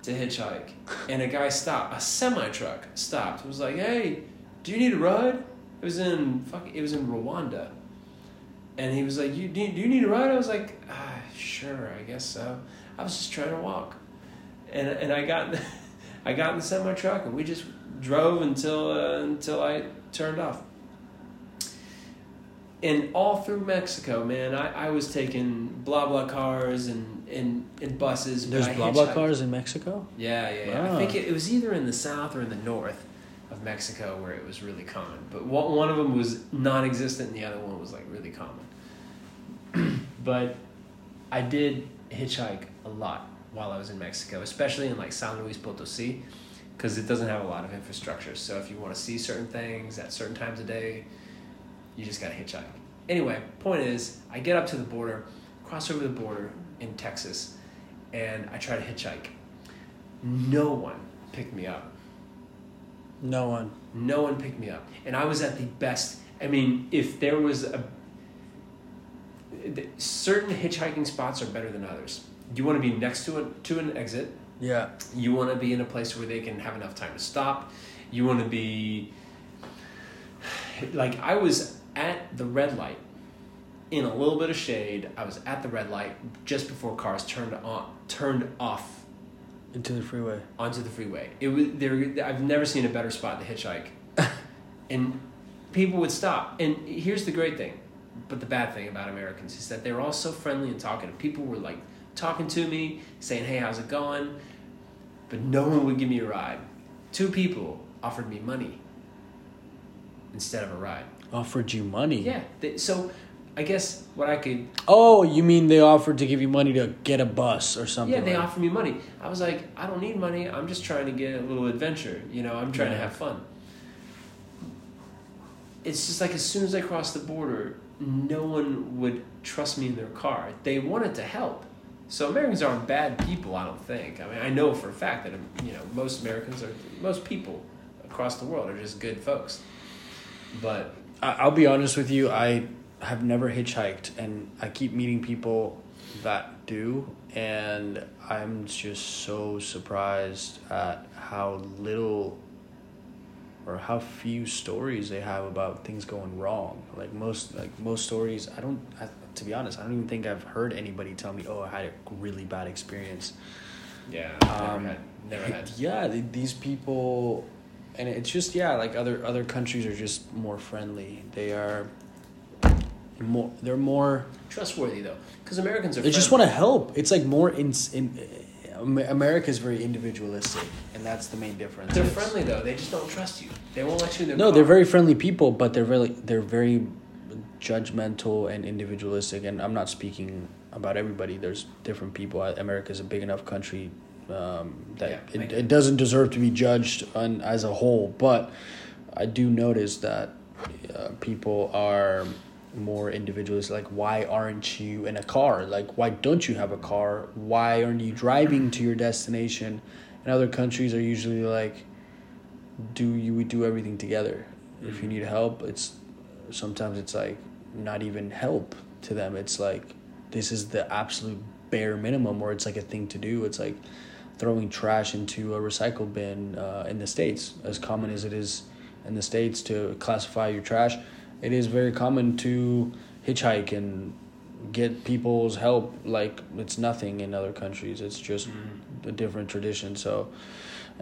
to hitchhike, and a guy stopped. A semi truck stopped. Was like, "Hey, do you need a ride?" It was in fuck. It was in Rwanda, and he was like, "You do, you- do you need a ride?" I was like, ah, "Sure, I guess so." I was just trying to walk, and and I got, I got in the semi truck, and we just drove until uh, until I turned off. and all through Mexico, man, I, I was taking BlaBlaCars and and, and buses. but There's BlaBlaCars in Mexico. Yeah, yeah, yeah. Ah. I think it, it was either in the south or in the north of Mexico where it was really common. But one, one of them was non-existent, and the other one was like really common. but I did hitchhike a lot while I was in Mexico, especially in like San Luis Potosi, because it doesn't have a lot of infrastructure. So if you want to see certain things at certain times of day, you just gotta hitchhike. Anyway, point is, I get up to the border, cross over the border in Texas, and I try to hitchhike. No one picked me up. No one. No one picked me up, and I was at the best. I mean, if there was a certain hitchhiking spots are better than others. You want to be next to a, to an exit. Yeah. You want to be in a place where they can have enough time to stop. You want to be like I was at the red light in a little bit of shade. I was at the red light just before cars turned on turned off Into the freeway. onto the freeway. It was there. I've never seen a better spot to hitchhike, and people would stop. And here's the great thing, but the bad thing about Americans is that they're all so friendly and talkative. People were like talking to me, saying, "Hey, how's it going?" But no one would give me a ride. Two people offered me money instead of a ride. Offered you money. Yeah. They, so, I guess what I could Oh, you mean they offered to give you money to get a bus or something? Yeah, they like- offered me money. I was like, I don't need money. I'm just trying to get a little adventure. You know, I'm trying to have fun. It's just like as soon as I crossed the border, no one would trust me in their car. They wanted to help. So Americans aren't bad people, I don't think. I mean, I know for a fact that you know most Americans are most people across the world are just good folks. But I'll be honest with you. I have never hitchhiked, and I keep meeting people that do, and I'm just so surprised at how little or how few stories they have about things going wrong. Like most, like most stories, I don't. I, to be honest, I don't even think I've heard anybody tell me, "Oh, I had a really bad experience." yeah, Um, never had, never had. Yeah, th- these people, and it's just yeah, like other other countries are just more friendly. They are more. They're more. Trustworthy though, because Americans are. They just want to help. It's like more in. in America is very individualistic, and that's the main difference. They're friendly though. They just don't trust you. They won't let you in their No, car. they're very friendly people, but they're very they're very judgmental and individualistic. And I'm not speaking about everybody. There's different people. America's a big enough country um, that Yeah, it, it doesn't deserve to be judged on, as a whole. But I do notice that uh, people are more individualist. Like, why aren't you in a car? Like, why don't you have a car? Why aren't you driving to your destination? And other countries are usually like, do you we do everything together? If you need help, it's sometimes it's like not even help to them. It's like this is the absolute bare minimum, or it's like a thing to do. It's like throwing trash into a recycle bin uh, in the states, as common as it is in the states to classify your trash. It is very common to hitchhike and get people's help like it's nothing in other countries. It's just a different tradition. So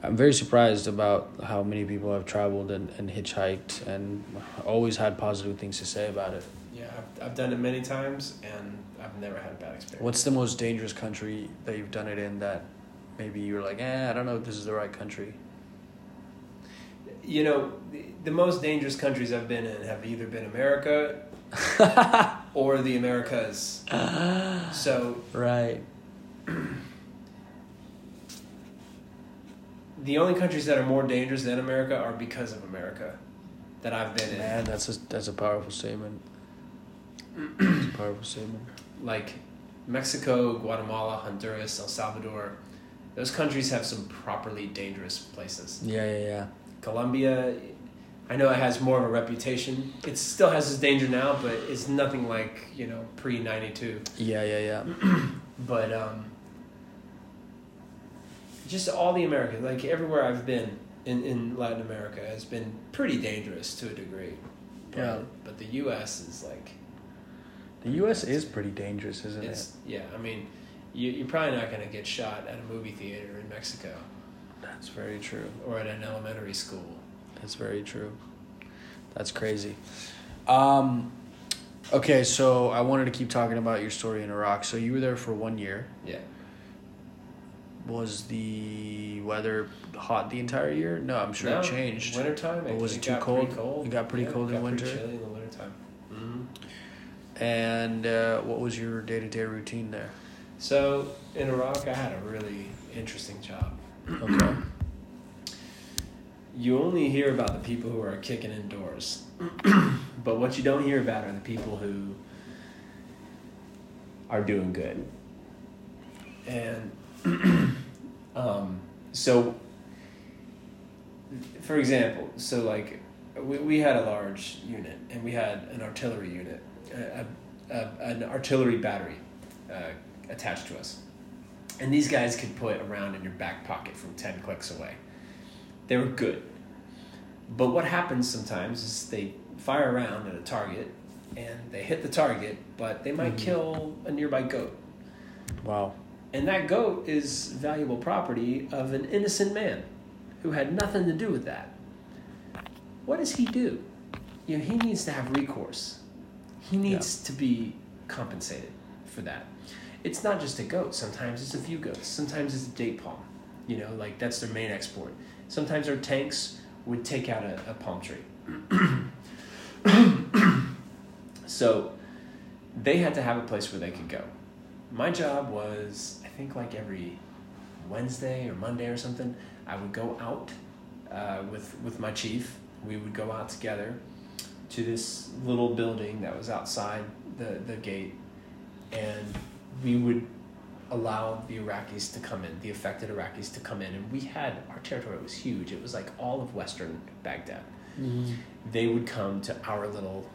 I'm very surprised about how many people have traveled and, and hitchhiked and always had positive things to say about it. Yeah, I've, I've done it many times, and I've never had a bad experience. What's the most dangerous country that you've done it in that maybe you're like, eh, I don't know if this is the right country? You know, the, the most dangerous countries I've been in have either been America or the Americas. So Right. the only countries that are more dangerous than America are because of America that I've been in. Man, that's a, that's a powerful statement. That's a powerful statement. Like Mexico, Guatemala, Honduras, El Salvador. Those countries have some properly dangerous places. Yeah, yeah, yeah. Colombia, I know it has more of a reputation. It still has its danger now, but it's nothing like, you know, pre 92. Yeah, yeah, yeah. But um, just all the Americans, like everywhere I've been in, in Latin America, has been pretty dangerous to a degree. But, Yeah. But the U.S. is like, The U.S. is pretty dangerous, isn't it's yeah. I mean, you, you're probably not going to get shot at a movie theater in Mexico? That's very true. or at an elementary school. That's very true. That's crazy. Um, Okay, so I wanted to keep talking about your story in Iraq. So you were there for one year. Yeah. Was the weather hot the entire year? No, I'm sure No, it changed. Wintertime. But was it too cold? Cold. It got pretty Yeah, cold in got pretty winter? chilly in the wintertime. Mm-hmm. And uh, what was your day to day routine there? So in Iraq, I had a really interesting job. Okay. You only hear about the people who are kicking indoors, but what you don't hear about are the people who are doing good. And um, so, for example, so like we, we had a large unit and we had an artillery unit, a, a, an artillery battery uh, attached to us. And these guys could put a round in your back pocket from 10 clicks away. They were good. But what happens sometimes is they fire a round at a target and they hit the target, but they might Mhm. kill a nearby goat. Wow. And that goat is valuable property of an innocent man who had nothing to do with that. What does he do? You know, he needs to have recourse. He needs to be compensated for that. It's not just a goat. Sometimes it's a few goats. Sometimes it's a date palm. You know, like that's their main export. Sometimes our tanks would take out a, a palm tree. so they had to have a place where they could go. My job was, think, like every Wednesday or Monday or something, I would go out uh, with with my chief. We would go out together to this little building that was outside the, the gate, and we would allow the Iraqis to come in, the affected Iraqis to come in, and we had our territory was huge. It was like all of western Baghdad. Mm-hmm. They would come to our little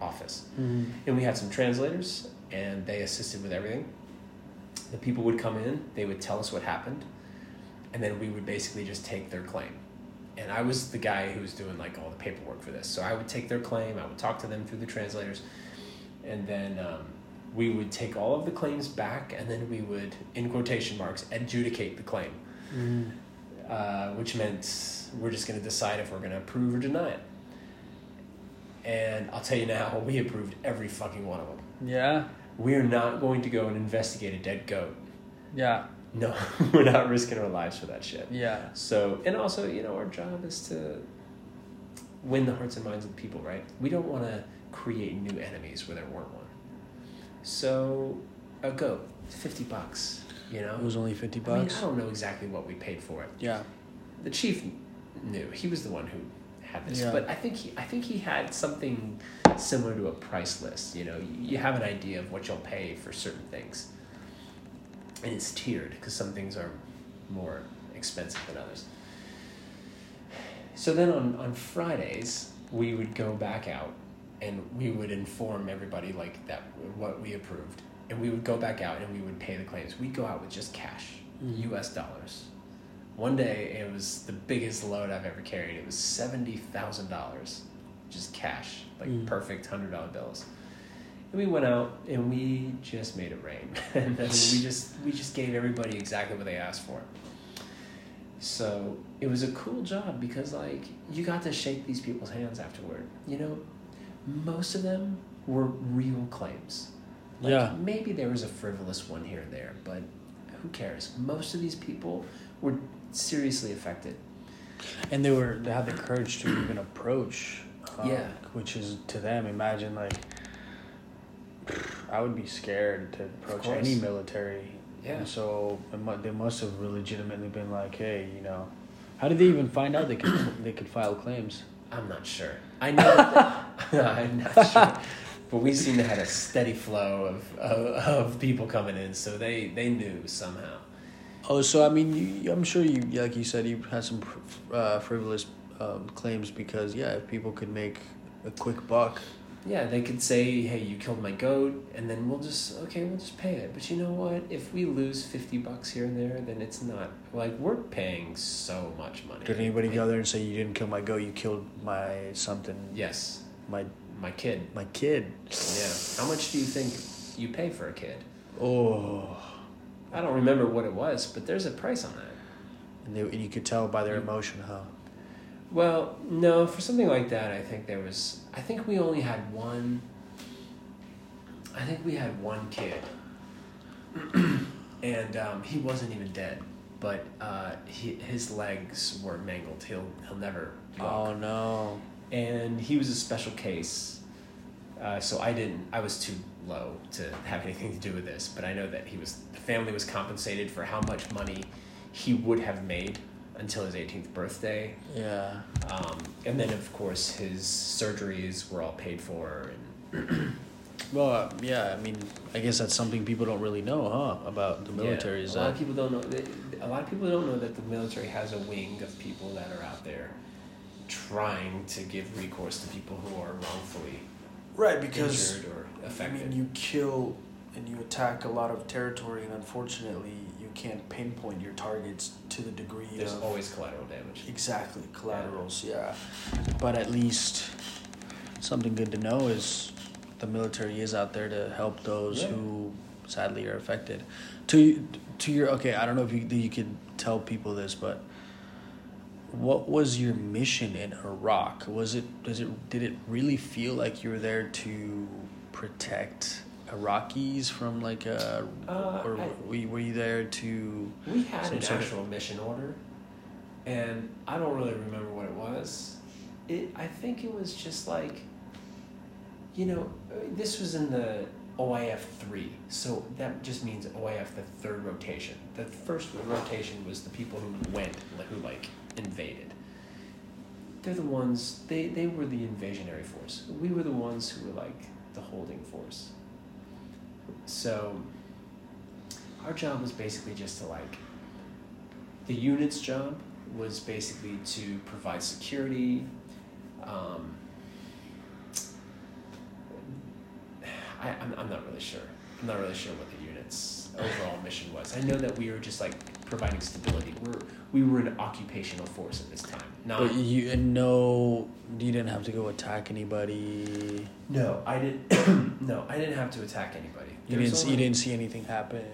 office. Mm-hmm. And we had some translators, and they assisted with everything. The people would come in, they would tell us what happened, and then we would basically just take their claim. And I was the guy who was doing like all the paperwork for this. So I would take their claim, I would talk to them through the translators, and then um, we would take all of the claims back, and then we would, in quotation marks, adjudicate the claim, Mm-hmm. uh, which meant we're just going to decide if we're going to approve or deny it. And I'll tell you now, we approved every fucking one of them. Yeah. We are not going to go and investigate a dead goat. Yeah. No, we're not risking our lives for that shit. Yeah. So, and also, you know, our job is to win the hearts and minds of the people, right? We don't want to create new enemies where there weren't one. So, a goat, 50 bucks, you know? It was only fifty I mean, bucks. I don't know exactly what we paid for it. yeah. The chief knew. He was the one who this. Yeah. But I think he, I think he had something similar to a price list. You know, you have an idea of what you'll pay for certain things, and it's tiered because some things are more expensive than others. So then on on Fridays we would go back out, and we would inform everybody like that what we approved, and we would go back out and we would pay the claims. We'd go out with just cash, Mhm. U.S. dollars. One day it was the biggest load I've ever carried. It was seventy thousand dollars, just cash, like Mm. perfect hundred dollar bills. And we went out and we just made it rain, and then we just we just gave everybody exactly what they asked for. So it was a cool job because like you got to shake these people's hands afterward. You know, most of them were real claims. Like, Yeah. Maybe there was a frivolous one here and there, but who cares? Most of these people were seriously affected. And they were they had the courage to even approach. um, Yeah. Which is to them, imagine like. I would be scared to approach any military. Yeah. And so they must have legitimately been like, hey, you know, how did they even find out they could they could file claims? I'm not sure. I know. That, I'm not sure. But we seem to have a steady flow of, of, of people coming in, so they, they knew somehow. Oh, so I mean, you, I'm sure you, like you said, you had some uh, frivolous um, claims because yeah, if people could make a quick buck. Yeah, they could say, "Hey, you killed my goat," and then we'll just okay, we'll just pay it. But you know what? If we lose fifty bucks here and there, then it's not like we're paying so much money. Did anybody go there and say you didn't kill my goat, you killed my something, Yes, my my kid. my kid? Yeah. How much do you think you pay for a kid? Oh, I don't remember what it was, but there's a price on that. and, they, and you could tell by their You- emotion, huh? Well, no, for something like that, I think there was. I think we only had one I think we had one kid, and um, he wasn't even dead, but uh, he, his legs were mangled. He'll he'll never walk. Oh no. and he was a special case. Uh, so I didn't. I was too low to have anything to do with this, but I know that he was. The family was compensated for how much money he would have made until his 18th birthday, Yeah. um, and then of course his surgeries were all paid for. And Well, uh, yeah. I mean, I guess that's something people don't really know, huh? About the military Yeah, is a lot of people don't know. that- A lot of people don't know that the military has a wing of people that are out there trying to give recourse to people who are wrongfully Right, because injured or I mean, you kill and you attack a lot of territory, and unfortunately, you can't pinpoint your targets to the degree There's of always collateral damage. exactly collaterals. Yeah. But at least something good to know is the military is out there to help those Yeah. who sadly are affected. To to your okay, I don't know if you you could tell people this, but what was your mission in Iraq? Was it does it did it really feel like you were there to protect Iraqis from like a Uh, or I- were you, there to We had Some an sort of- actual mission order, and I don't really remember what it was. It, I think it was just like, you know, uh, this was in the OIF three, so that just means OIF the third rotation. The first rotation was the people who went, like, who like invaded. They're the ones. They they were the invasionary force. We were the ones who were like the holding force. So our job was basically just to like the unit's job was basically to provide security um, I, I'm, I'm not really sure i'm not really sure what the unit's overall mission was i know that we were just like providing stability we're we were an occupational force at this time not but you and no you didn't have to go attack anybody. no i didn't no i didn't have to attack anybody You There was didn't see, you didn't see anything happen.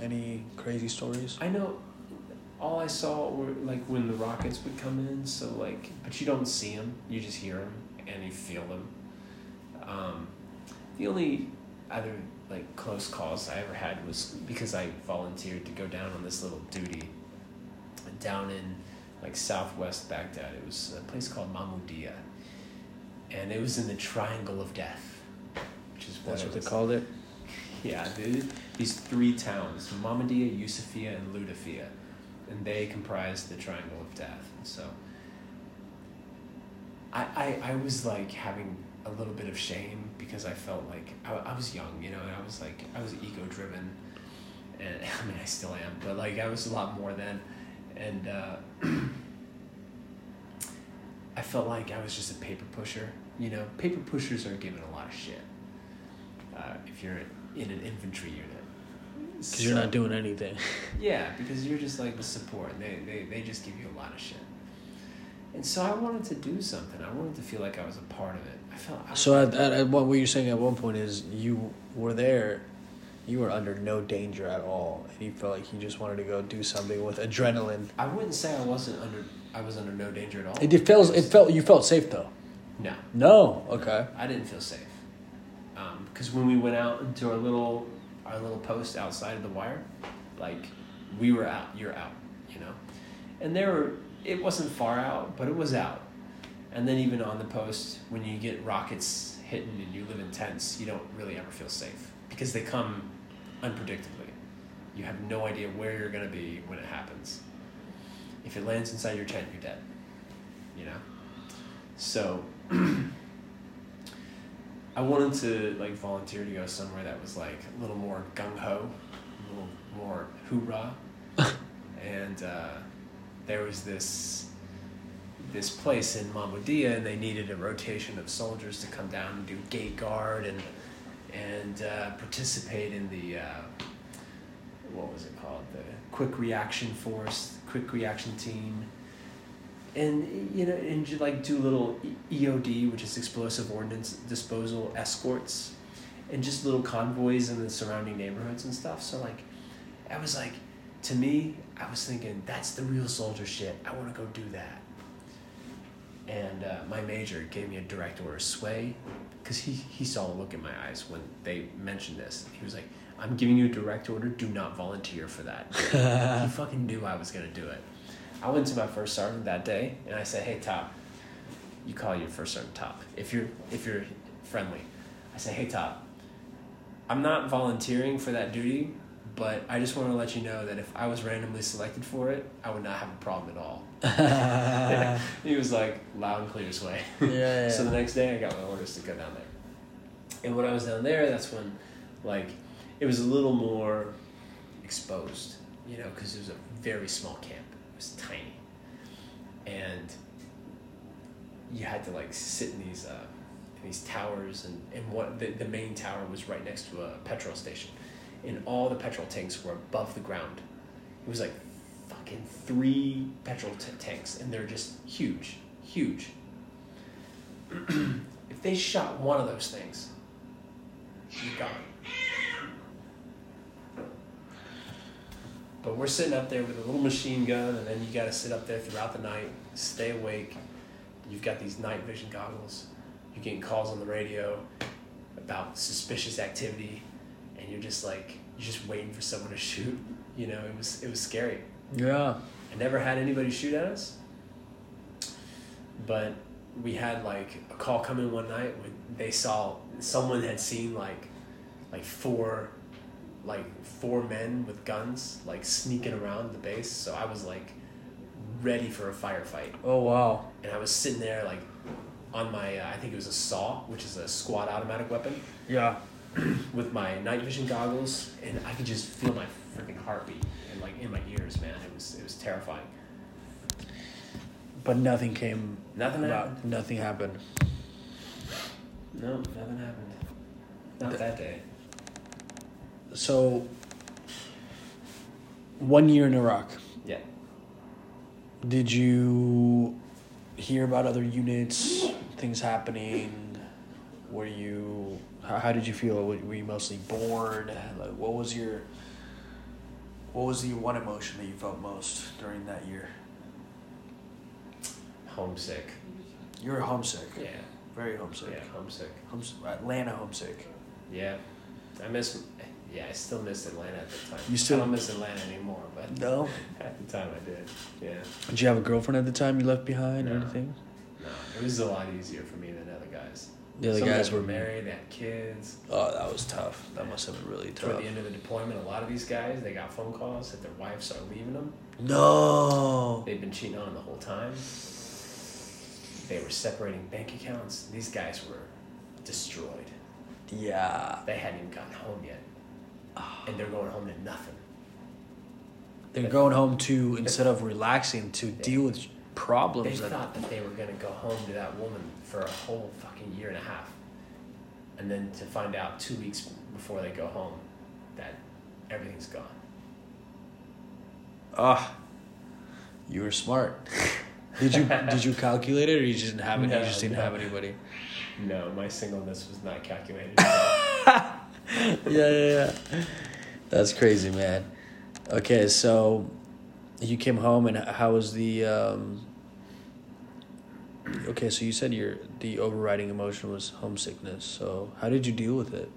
Any crazy stories? I know all I saw were like when the rockets would come in, so like, but you don't see them, you just hear them and you feel them. Um, the only other like close calls I ever had was because I volunteered to go down on this little duty down in like southwest Baghdad. It was a place called Mahmoudiya, and it was in the Triangle of Death, which is what That's what they called it. Yeah, the, these three towns, Mahmoudiya, Yusufia, and Latifiya, and they comprise the Triangle of Death. So I, I, I was like having a little bit of shame because I felt like I, I was young, you know, and I was like, I was ego driven. And I mean, I still am, but like I was a lot more then. And uh, I felt like I was just a paper pusher. You know, paper pushers are given a lot of shit uh, if you're in an infantry unit. Because you're not doing anything. Yeah, because you're just like the support. and They, they, they just give you a lot of shit. And so I wanted to do something. I wanted to feel like I was a part of it. I felt. I So at, at, at what, what you're saying at one point is you were there, you were under no danger at all, and you felt like you just wanted to go do something with adrenaline. I wouldn't say I wasn't under. I was under no danger at all. It, it felt it felt you felt safe though. No, No, okay. I didn't feel safe. Um, because when we went out into our little our little post outside of the wire, like we were out, you're out, you know, and there were it wasn't far out, but it was out. And then even on the post, when you get rockets hitting and you live in tents, you don't really ever feel safe because they come unpredictably. You have no idea where you're gonna be when it happens. If it lands inside your tent, you're dead. You know. So I wanted to like volunteer to go somewhere that was like a little more gung ho, a little more hoorah, and uh, there was this this place in Mahmoudiya, and they needed a rotation of soldiers to come down and do gate guard and and uh, participate in the uh, what was it called the quick reaction force, quick reaction team and you know and like do little EOD, which is explosive ordnance disposal escorts, and just little convoys in the surrounding neighborhoods and stuff. So like, I was like, to me, I was thinking that's the real soldier shit. I want to go do that. And uh, my major gave me a direct order sway because he, he saw a look in my eyes when they mentioned this. He was like, I'm giving you a direct order. Do not volunteer for that. he fucking knew I was going to do it. I went to my first sergeant that day and I said, hey, Top, you call your first sergeant Top. If you're, if you're friendly, I say, hey, Top, I'm not volunteering for that duty, but I just want to let you know that if I was randomly selected for it, I would not have a problem at all. he was like loud and clear sway. Yeah, yeah, so the next day, I got my orders to go down there. And when I was down there, that's when, like, it was a little more exposed, you know, because it was a very small camp. It was tiny, and you had to like sit in these uh, in these towers, and and what the the main tower was right next to a petrol station, and all the petrol tanks were above the ground. It was like fucking three petrol t- tanks, and they're just huge, huge. if they shot one of those things, you're gone. But we're sitting up there with a little machine gun, and then you got to sit up there throughout the night, stay awake. You've got these night vision goggles. You're getting calls on the radio about suspicious activity, and you're just like you're just waiting for someone to shoot. You know, it was it was scary. Yeah. I never had anybody shoot at us, but we had like a call come in one night when they saw someone had seen like like four like four men with guns like sneaking around the base. So I was like ready for a firefight, Oh wow. and I was sitting there like on my uh, I think it was a saw, which is a squad automatic weapon, Yeah. with my night vision goggles, and I could just feel my freaking heartbeat in my ears, man. It was it was terrifying. But nothing came Nothing about. happened. Nothing happened. No, nothing happened. Not that day. So. One year in Iraq. Yeah. Did you hear about other units, things happening? Were you? How, how did you feel? Were were you mostly bored? Like, what was your? What was the one emotion that you felt most during that year? Homesick. You were homesick. Yeah. Very homesick. Yeah, homesick. Homes- Atlanta homesick. Yeah. I miss. Yeah, I still miss Atlanta at the time. You still- I don't miss Atlanta anymore, but No. at the time I did. Yeah. Did you have a girlfriend at the time you left behind or anything? No, it was a lot easier for me than other guys. The other Some guys were married. They had kids. Oh, that was tough. That must have been really Toward tough. the end of the deployment, a lot of these guys they got phone calls that their wives are leaving them. No. They've been cheating on them the whole time. They were separating bank accounts. These guys were destroyed. Yeah. They hadn't even gotten home yet, ah. and they're going home to nothing. They're going home to instead of relaxing to deal with They problems. that, thought that they were gonna go home to that woman for a whole fucking year and a half, and then to find out two weeks before they go home that everything's gone. Ah, you were smart. did you did you calculate it or you just didn't have it? No, you just didn't no. have anybody. No, my singleness was not calculated. yeah, yeah, yeah. That's crazy, man. Okay, so you came home, and how was the? Um, okay, so you said your the overriding emotion was homesickness. So how did you deal with it?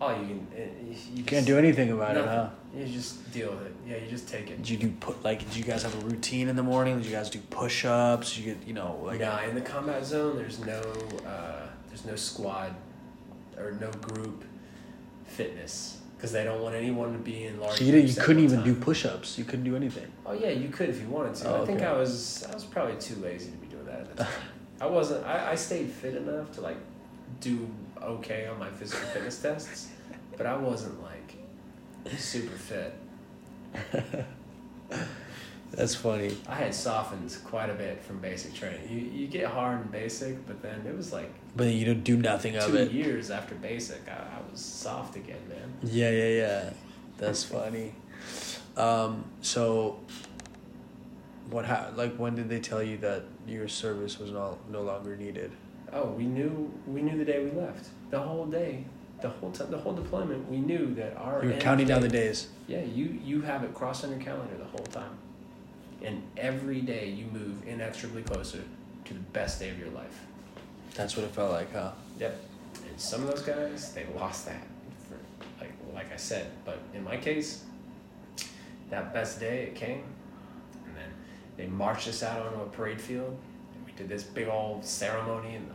oh, you can. uh, You, You can't do anything about it, huh? You just deal with it. Yeah, you just take it. Did you do put like? Did you guys have a routine in the morning? Did you guys do push ups? You get you know like nah, in the combat zone, there's no, uh, there's no squad, or no group fitness because they don't want anyone to be in large. So you, didn't, you couldn't even time. do push ups. You couldn't do anything. Oh yeah, you could if you wanted to. Oh, I think. I was I was probably too lazy to be doing that at the time. I wasn't. I, I stayed fit enough to like do okay on my physical fitness tests, but I wasn't like super fit. That's funny. I had softened quite a bit from basic training. You you get hard in basic, but then it was like But you don't do nothing of it. two years after basic, I, I was soft again, man. Yeah, yeah, yeah. That's funny. Um, so, what ha- like when did they tell you that your service was no no longer needed? Oh, we knew we knew the day we left. The whole day, the whole time, the whole deployment, we knew that our. You were counting down the days. Yeah, you you have it crossed on your calendar the whole time. And every day you move inexorably closer to the best day of your life. That's what it felt like, huh? Yep. And some of those guys, they lost that. For, like like I said, but in my case, that best day it came, and then they marched us out onto a parade field. And we did this big old ceremony, and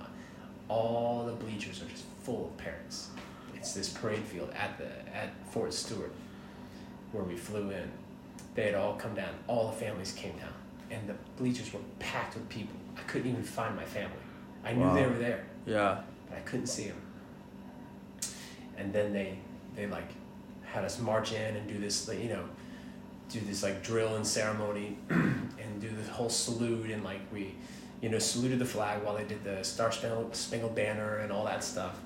all the bleachers are just full of parents. It's this parade field at the at Fort Stewart, where we flew in. They had all come down. All the families came down, and the bleachers were packed with people. I couldn't even find my family. I knew they were there Yeah. but I couldn't see them. And then they they like had us march in and do this like, you know do this like drill and ceremony and do the whole salute and like we you know saluted the flag while they did the Star Spangled, Spangled Banner and all that stuff.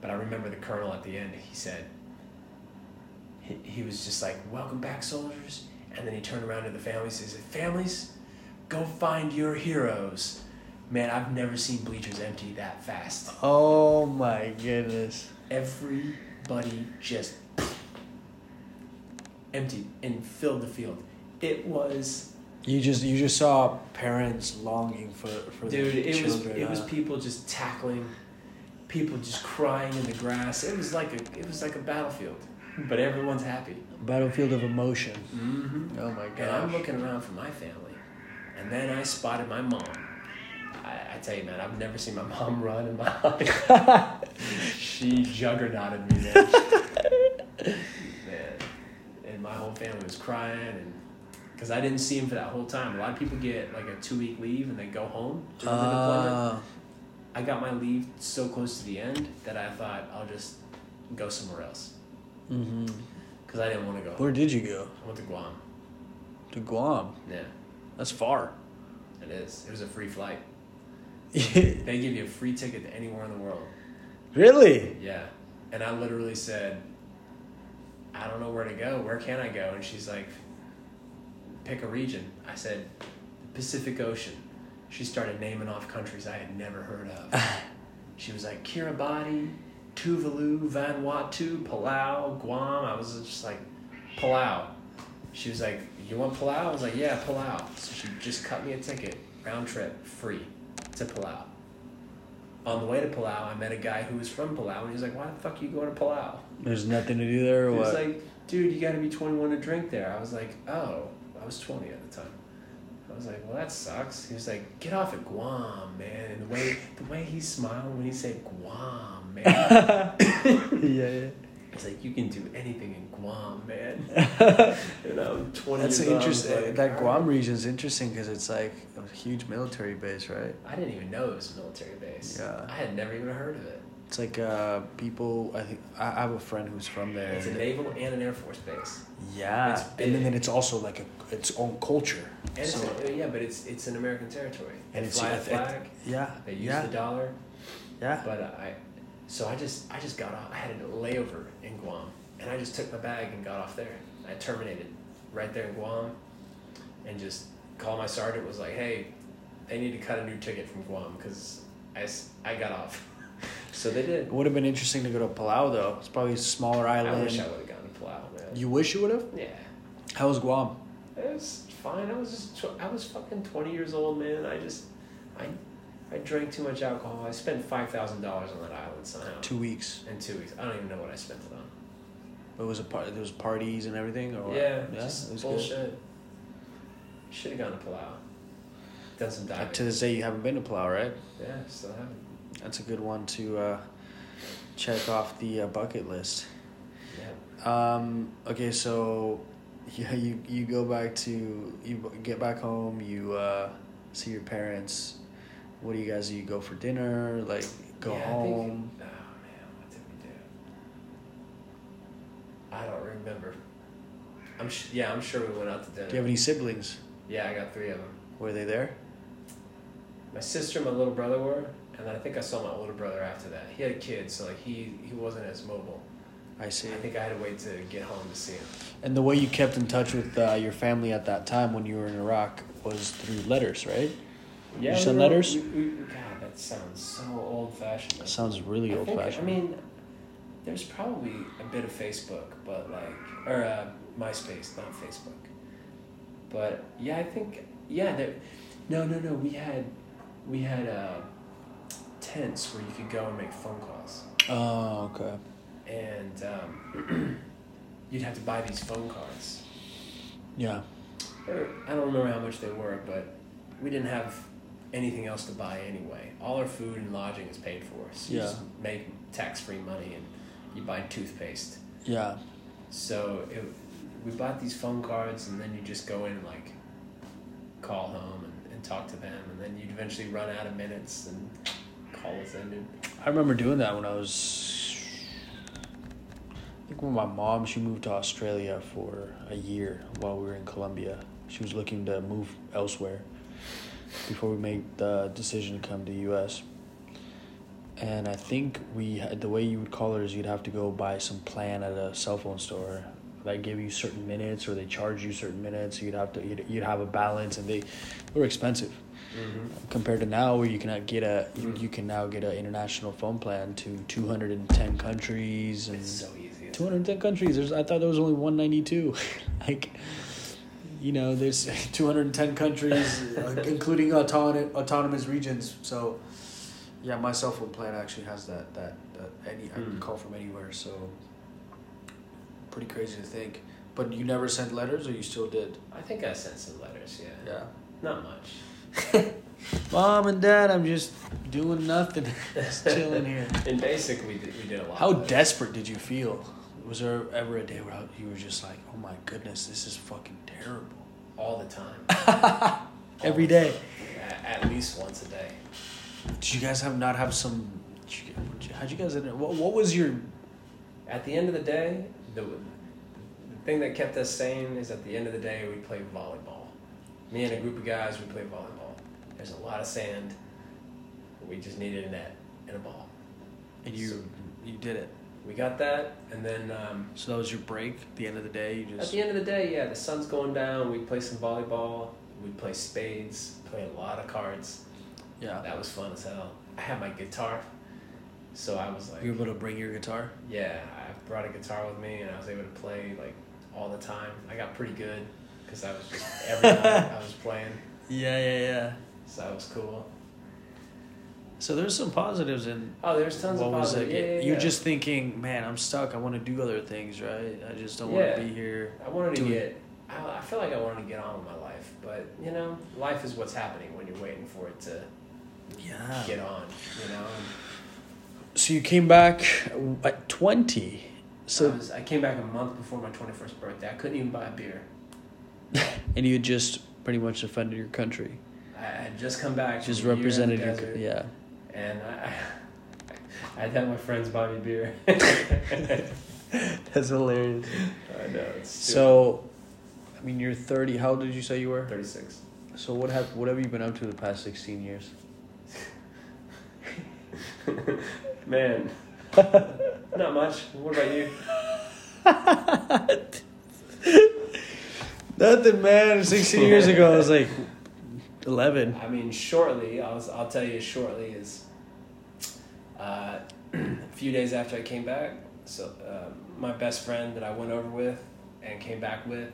But I remember the colonel at the end. He said he, he was just like welcome back soldiers and then he turned around to the families and said families go find your heroes man i've never seen bleachers empty that fast Oh my goodness. everybody just emptied and filled the field. It was You just you just saw parents longing for for dude, it was it was people just tackling, people just crying in the grass. It was like a it was like a battlefield. But everyone's happy. battlefield of emotion. Mm-hmm. Oh my god! And I'm looking around for my family. And then I spotted my mom. I, I tell you, man, I've never seen my mom run in my life. she juggernauted me, man. man. And my whole family was crying, and because I didn't see him for that whole time. A lot of people get like a two week leave and they go home during the deployment. Uh, I got my leave so close to the end that I thought I'll just go somewhere else Mm-hmm. because I didn't want to go. Where did you go? I went to Guam. To Guam. Yeah, That's far. it is. It was a free flight. They give you a free ticket to anywhere in the world. Really? Yeah. And I literally said, I don't know where to go. Where can I go? And she's like, pick a region. I said, Pacific Ocean. She started naming off countries I had never heard of. she was like, Kiribati, Tuvalu, Vanuatu, Palau, Guam. I was just like, Palau. She was like, You want Palau? I was like, Yeah, Palau. So she just cut me a ticket, round trip, free to Palau. On the way to Palau, I met a guy who was from Palau, and he was like, "Why the fuck are you going to Palau?" There's nothing to do there or He was what? like, "Dude, you got to be 21 to drink there." I was like, "Oh, I was 20 at the time." I was like, "Well, that sucks." He was like, "Get off at Guam, man." And the way the way he smiled when he said Guam, man, yeah, yeah. it's like you can do anything in Guam, man. and I'm 20. That's years old, I was interesting. like, that Guam right." region is interesting because it's like a huge military base, right? I didn't even know it was a military base. Yeah. I had never even heard of it. It's like uh, people. I think I I have a friend who's from there. It's a naval and an air force base. Yeah, It's and then, it's also like a its own culture. And So- it's a, yeah, but it's it's an American territory. They and it's fly a th- I th- flag. yeah, They use yeah, the dollar. yeah. But I, so I just I just got off. I had a layover in Guam, and I just took my bag and got off there. I terminated right there in Guam, and just called my sergeant. Was like, hey, they need to cut a new ticket from Guam because I I got off. so they did. It would have been interesting to go to Palau though. It's probably a smaller island. I wish I would have gone to Palau, man. You wish you would have. yeah. How was Guam? It was fine. I was just tw- I was fucking twenty years old, man. I just I I drank too much alcohol. I spent five thousand dollars on that island somehow. Two weeks. in two weeks. I don't even know what I spent it on. But it was a part. There was parties and everything. Or yeah, yeah, just it was bullshit. Should have gone to Palau. Done some diving. to this day, you haven't been to Palau, right? yeah, still haven't. That's a good one to uh, check off the uh, bucket list. Yeah. Um, okay, so yeah, you you go back to you get back home. You uh, see your parents. What do you guys do? You go for dinner? Like go Yeah, think- home? oh man, what did we do? I don't remember. I'm sh- yeah, I'm sure we went out to dinner. Do you have any siblings? yeah, I got three of them. Were they there? My sister, and my little brother were, and then I think I saw my older brother after that. He had a kid, so like he he wasn't as mobile. I see. I think I had to wait to get home to see him. And the way you kept in touch with uh, your family at that time when you were in Iraq was through letters, right? Yeah, You send letters? We, we, God, that sounds so old fashioned. That sounds really I old think- fashioned. I mean, there's probably a bit of Facebook, but like, or uh, MySpace, not Facebook. But yeah, I think yeah. There, no, no, no. We had we had uh, tents where you could go and make phone calls, Oh, okay. and um, you'd have to buy these phone cards. Yeah. I don't remember how much they were, but we didn't have anything else to buy anyway. All our food and lodging is paid for, so you Yeah. just make tax free money and you buy toothpaste. Yeah. So it, we bought these phone cards, and then you just go in and like call home and, and talk to them, and then you'd eventually run out of minutes and call was ended. I remember doing that when I was. I think when my mom she moved to Australia for a year while we were in Colombia. She was looking to move elsewhere before we made the decision to come to the U.S. And I think we the way you would call it is you'd have to go buy some plan at a cell phone store. that give you certain minutes, or they charge you certain minutes. You'd have to you'd, you'd have a balance, and they were expensive Mm-hmm. compared to now where you can get a you, Mm. you can now get an international phone plan to 210 countries and It's so easy. 210 countries there's i thought there was only 192 like you know there's 210 countries uh, including autonomous autonomous regions so yeah my cell phone plan actually has that that, that any i can Mm. call from anywhere so pretty crazy to think but you never sent letters or you still did I think I sent some letters. Yeah. yeah Not much. Mom and Dad, I'm just doing nothing, just chilling here. In basic, we did, we did a lot. How desperate did you feel? Was there ever a day where you were just like, "Oh my goodness, this is fucking terrible"? all the time. Every day. time. At, least once a day. Did you guys have not have some? did you- did you- How'd you guys? What, what was your? At the end of the day, the, the thing that kept us sane is at the end of the day we played volleyball. Me and a group of guys, we played volleyball. There's a lot of sand. We just needed a net and a ball. And you, you did it. We got that, and then um, So that was your break. At the end of the day, you just at the end of the day, yeah, the sun's going down. We play some volleyball. We play spades. Play a lot of cards. Yeah. That was fun as hell. I had my guitar, so I was like, You were able to bring your guitar. Yeah, I brought a guitar with me and I was able to play like all the time. I got pretty good because I was just every night I was playing, Yeah, yeah, yeah. so that was cool. So there's some positives in Oh, there's tons what of was positive. it? Yeah, yeah, You're yeah. just thinking, man, I'm stuck. I want to do other things, right? I just don't want to be here. I wanted to get. I, I feel like I wanted to get on with my life, but you know, life is what's happening when you're waiting for it to Yeah. get on. You know. So you came back at 20. So I, was, I came back a month before my 21st birthday. I couldn't even buy a beer. and you had just pretty much defended your country. I had just come back. Just a year in the represented your yeah. And I, I'd had my friends buy me beer. That's hilarious. I know. So I mean, you're 30. How old did you say you were? 36. So what have what have you been up to the past 16 years? Man, not much. What about you? Nothing, man. 16 years ago, I was like 11. I mean, shortly. I'll I'll tell you. Shortly is uh, a few days after I came back. So uh, my best friend that I went over with and came back with,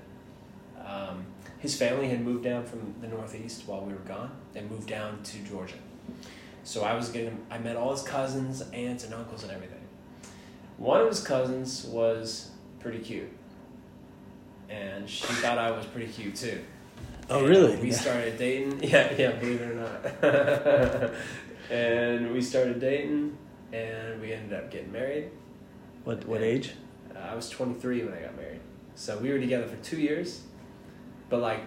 um, his family had moved down from the Northeast while we were gone. They moved down to Georgia. So I was getting. I met all his cousins, aunts, and uncles, and everything. One of his cousins was pretty cute, and she thought I was pretty cute too. Oh, really? We Yeah. started dating. Yeah, yeah, believe it or not. and we started dating, and we ended up getting married. What what age? Uh, I was 23 when I got married. So we were together for two years. But, like,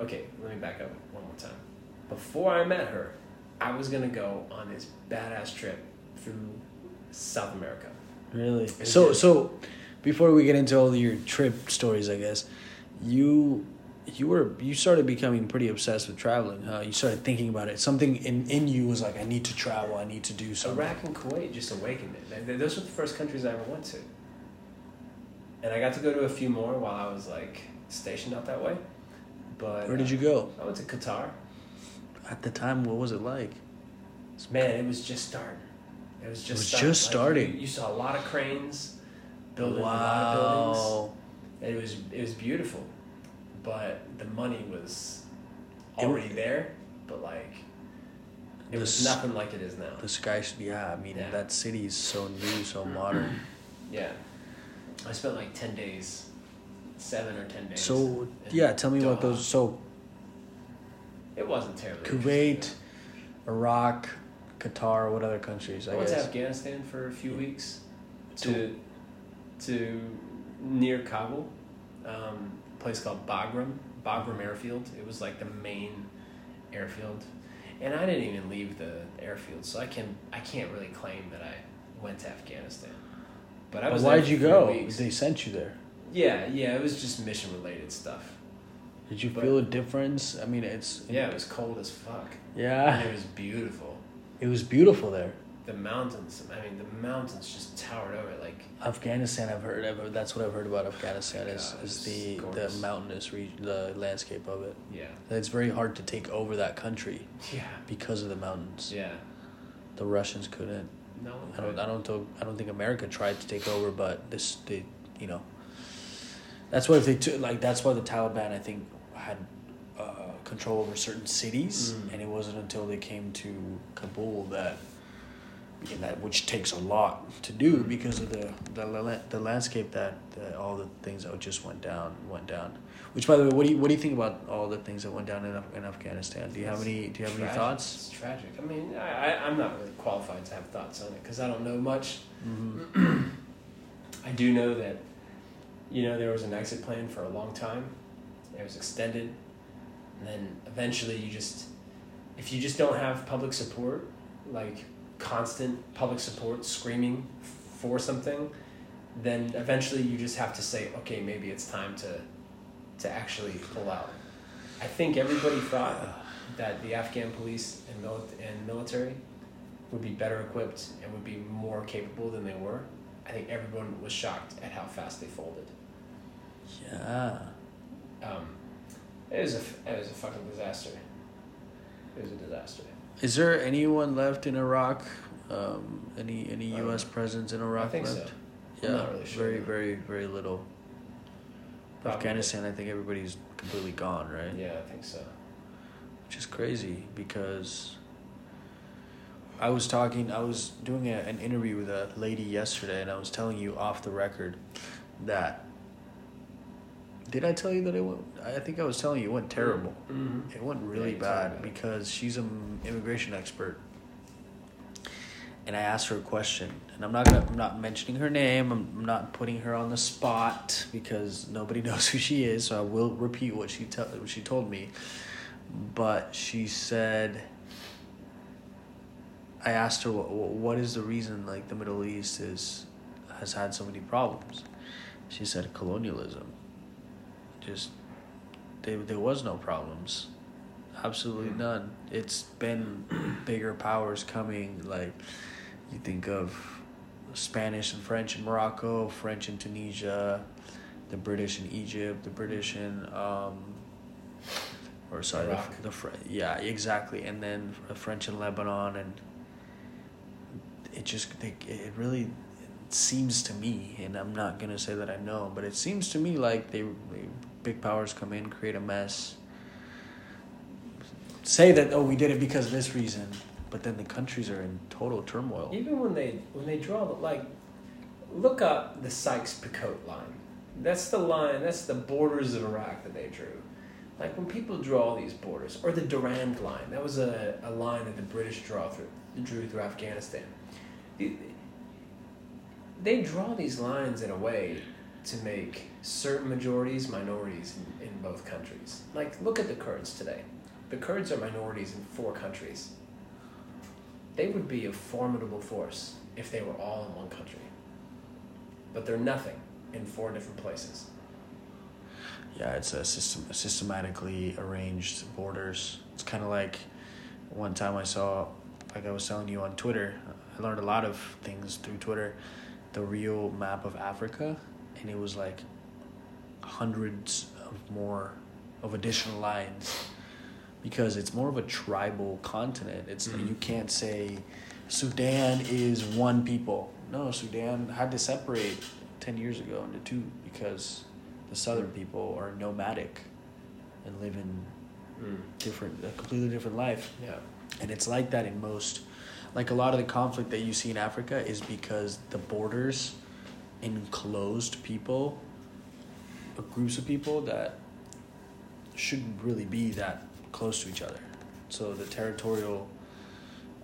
okay, let me back up one more time. Before I met her, I was going to go on this badass trip through South America. Really? So so before we get into all your trip stories, I guess you you were you started becoming pretty obsessed with traveling, huh? You started thinking about it. Something in in you was like, I need to travel. I need to do something. Iraq and Kuwait just awakened it. Th- th- Those were the first countries I ever went to. And I got to go to a few more while I was like stationed out that way. But Where did uh, you go? I went to Qatar. At the time, what was it like? Man, it was just starting. It was just it was starting. just Like, starting. you, you saw a lot of cranes building a lot of buildings. And it was it was beautiful. But the money was already there. But like, it was nothing like it is now. The sky, yeah. I mean, Yeah. that city is so new, so modern. Yeah, I spent like ten days, seven or ten days. So yeah, tell me about those. So It wasn't terrible. Kuwait. Iraq, Qatar, what other countries? I, I went to. Afghanistan for a few weeks To- to near Kabul, um, place called Bagram, Bagram Airfield. It was like the main airfield, and I didn't even leave the airfield, so I can I can't really claim that I went to Afghanistan. But I But was. why did you go? weeks. They sent you there. Yeah, yeah, it was just mission related stuff. Did you But- feel a difference? I mean, it's Yeah, it was cold as fuck, yeah. and it was beautiful. It was beautiful there. The mountains, I mean, the mountains just towered over. Like Afghanistan, I've heard. I've, that's what I've heard about Afghanistan is, God, is the gorgeous. the mountainous region, the landscape of it. yeah, It's very hard to take over that country yeah, because of the mountains. yeah. The Russians couldn't. No, I don't. I don't. Think, I don't think America tried to take over, but this. They. You know. That's why if they took like that's why the Taliban I think had uh, control over certain cities, Mm. and it wasn't until they came to Kabul that. And that which takes a lot to do because of the the, the landscape that, that all the things that just went down went down. Which by the way, what do you what do you think about all the things that went down in, in Afghanistan? Do you have any Do you have any thoughts? It's tragic. I mean, I, I I'm not really qualified to have thoughts on it because I don't know much. Mm-hmm. I do know that, you know, there was an exit plan for a long time. It was extended, and then eventually you just, if you just don't have public support, like constant public support, screaming for something, then eventually you just have to say, okay, maybe it's time to, to actually pull out. I think everybody thought that the Afghan police and, mil- and military would be better equipped and would be more capable than they were. I think everyone was shocked at how fast they folded. Yeah. Um, it was a it was a fucking disaster. It was a disaster. Is there anyone left in Iraq? Um, any any U.S. presence in Iraq I think left? so. Yeah, really sure, very very very little. Probably. Afghanistan, I think everybody's completely gone, right? Yeah, I think so. Which is crazy because I was talking, I was doing a, an interview with a lady yesterday, and I was telling you off the record that. Did I tell you that it went? I think I was telling you it went terrible. Mm-hmm. It went Yeah, really me bad because she's an immigration expert. And I asked her a question, and I'm not gonna, I'm not mentioning her name. I'm, not putting her on the spot because nobody knows who she is. So I will repeat what she tell, what she told me. But she said, I asked her, what, what is the reason like the Middle East is has had so many problems? She said colonialism. Just there, there was no problems. Absolutely none. It's been bigger powers coming like you think of spanish and french in morocco french in tunisia the british in egypt the british in um or sorry Iraq. the, the Fr- yeah exactly and then the french in lebanon and it just they, it really seems to me and i'm not gonna say that i know but it seems to me like they, they big powers come in create a mess say that oh we did it because of this reason but then the countries are in total turmoil Even when they when they draw like, look up the Sykes-Picot line. That's the line. That's the borders of Iraq that they drew. Like when people draw these borders, or the Durand line. That was a, a line that the British draw through drew through Afghanistan. The- They draw these lines in a way to make certain majorities minorities in, in both countries. Like look at the Kurds today. The Kurds are minorities in four countries they would be a formidable force if they were all in one country. But they're nothing in four different places. yeah it's a system systematically arranged borders it's kind of like one time i saw like i was telling you on twitter i learned a lot of things through twitter the real map of africa and it was like hundreds of more of additional lines because it's more of a tribal continent it's Mhm. you can't say sudan is one people no sudan had to separate 10 years ago into two because the southern people are nomadic and live in Mm. different a completely different life. Yeah. And it's like that in most like a lot of the conflict that you see in Africa is because the borders enclosed people or groups of people that shouldn't really be that close to each other. So the territorial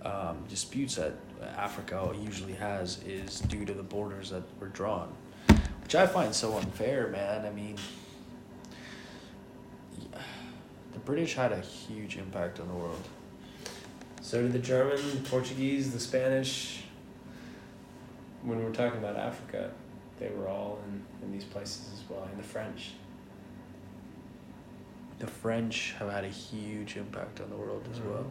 um, disputes that Africa usually has is due to the borders that were drawn, which I find so unfair, man. I mean, the British had a huge impact on the world. So did the German, the Portuguese, the Spanish. When we're talking about Africa, they were all in, in these places as well, and the French. The French have had a huge impact on the world as well.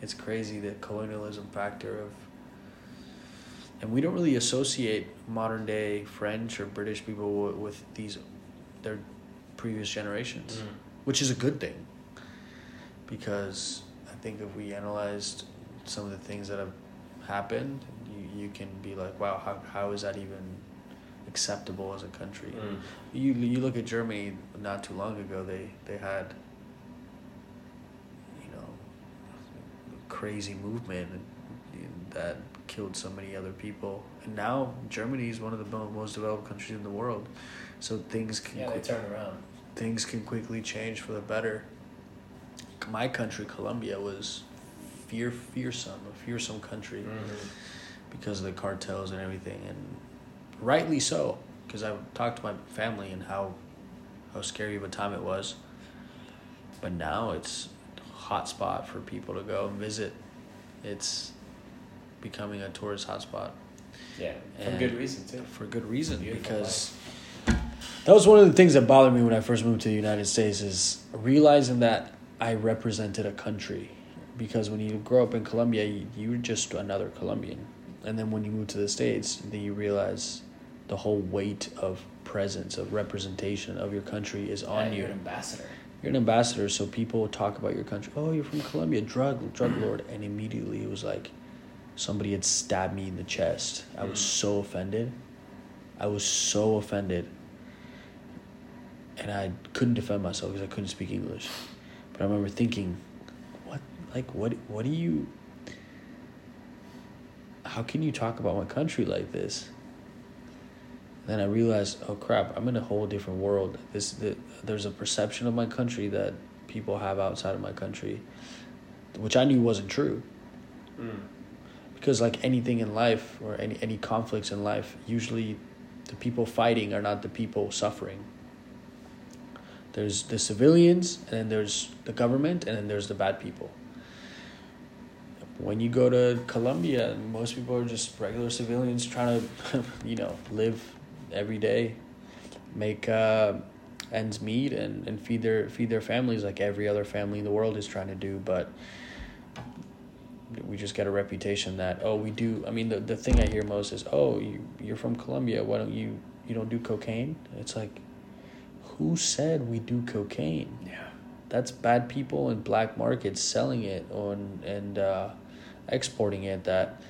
It's crazy the colonialism factor of, and we don't really associate modern day French or British people w- with these, their previous generations, Mm. which is a good thing. Because I think if we analyzed some of the things that have happened, you, you can be like, wow, how, how is that even acceptable as a country? Mm. You you look at Germany not too long ago. They they had you know crazy movement that killed so many other people, and now Germany is one of the most developed countries in the world. So things can Yeah, quick- turn around. things can quickly change for the better. My country, Colombia, was fear fearsome, a fearsome country Mm-hmm. because of the cartels and everything, and rightly so. Because I talked to my family and how how scary of a time it was. But now it's a hot spot for people to go and visit. It's becoming a tourist hotspot Yeah, for And- good reason too. for good reason because that was one of the things that bothered me when I first moved to the United States is realizing that I represented a country because when you grow up in Colombia you, you're just another Colombian and then when you move to the states then you realize the whole weight of presence of representation of your country is on Yeah, you. You're an ambassador. you're an ambassador so people talk about your country. Oh you're from Colombia drug drug lord. And immediately it was like somebody had stabbed me in the chest. I was so offended. I was so offended. And I couldn't defend myself because I couldn't speak English. But I remember thinking what like what what do you how can you talk about my country like this then I realized, oh crap, I'm in a whole different world. This the, there's a perception of my country that people have outside of my country, which I knew wasn't true. Mm. Because like anything in life or any any conflicts in life, usually the people fighting are not the people suffering. There's the civilians, and then there's the government, and then there's the bad people. When you go to Colombia, most people are just regular civilians trying to, you know, live every day, make uh, ends meet, and, and feed their feed their families like every other family in the world is trying to do. But we just get a reputation that oh we do. I mean the the thing I hear most is oh you you're from Colombia why don't you you don't do cocaine? It's like who said we do cocaine? Yeah. that's bad people in black markets selling it on and uh, exporting it that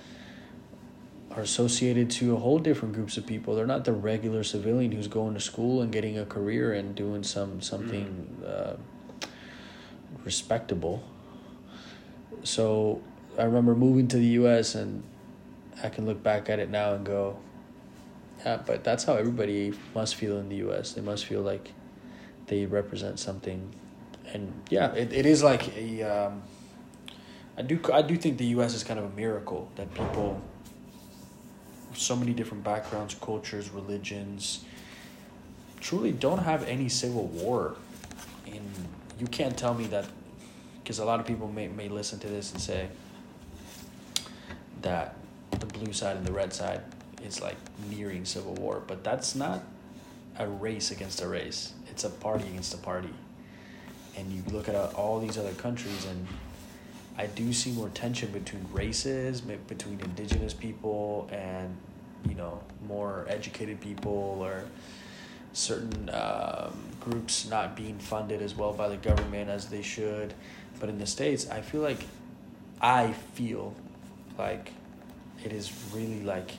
are associated to a whole different groups of people. They're not the regular civilian who's going to school and getting a career and doing some something uh, respectable. So I remember moving to the U.S. and I can look back at it now and go, yeah, but that's how everybody must feel in the U.S. They must feel like they represent something, and yeah, it, it is like a. Um, I do I do think the U.S. is kind of a miracle that people, so many different backgrounds, cultures, religions, truly don't have any civil war, and you can't tell me that, because a lot of people may may listen to this and say that the blue side and the red side is like nearing civil war, but that's not a race against a race. It's a party against a party. And you look at all these other countries, and I do see more tension between races, between indigenous people and, you know, more educated people or certain um, groups not being funded as well by the government as they should. But in the States, I feel like, I feel like it is really like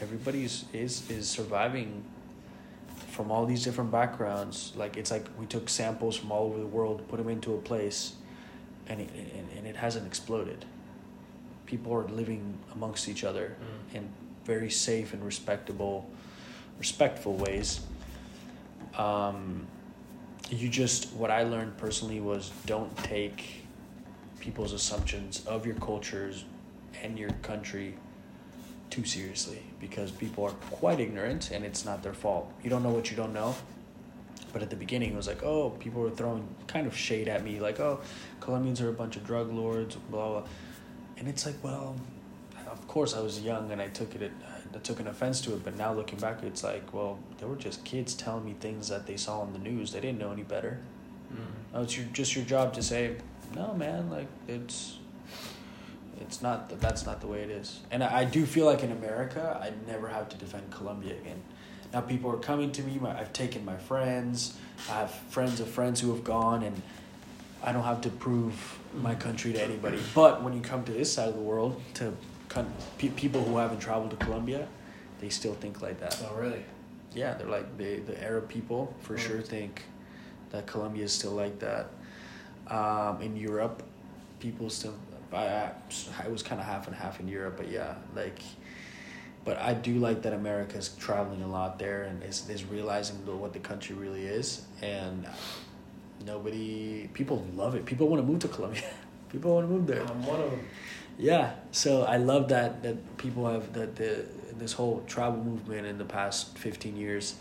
everybody's is is surviving from all these different backgrounds. Like it's like we took samples from all over the world, put them into a place, and it and, and it hasn't exploded. People are living amongst each other Mm. in very safe and respectable, respectful ways. Um, you just what I learned personally was don't take people's assumptions of your cultures and your country too seriously because people are quite ignorant and it's not their fault. You don't know what you don't know. But at the beginning, it was like, oh, people were throwing kind of shade at me, like, oh, Colombians are a bunch of drug lords, blah, blah. And it's like, well, of course I was young and I took it, I took an offense to it. But now looking back, it's like, well, they were just kids telling me things that they saw on the news. They didn't know any better. Mm. Oh, it's your, just your job to say, no, man, like it's, it's not that that's not the way it is. And I, I do feel like in America, I never have to defend Colombia again. Now people are coming to me. My, I've taken my friends. I have friends of friends who have gone, and I don't have to prove my country to anybody. But when you come to this side of the world, to con- pe- people who haven't traveled to Colombia, they still think like that. Oh, really? Yeah, they're like the the Arab people for Mm. sure think that Colombia is still like that. Um, in Europe, people still. I I, I was kind of half and half in Europe, but yeah, like. But I do like that America's traveling a lot there and is is realizing the, what the country really is, and nobody people love it. People want to move to Colombia. people want to move there. I'm one of them. Yeah, so I love that that people have that the this whole travel movement in the past fifteen years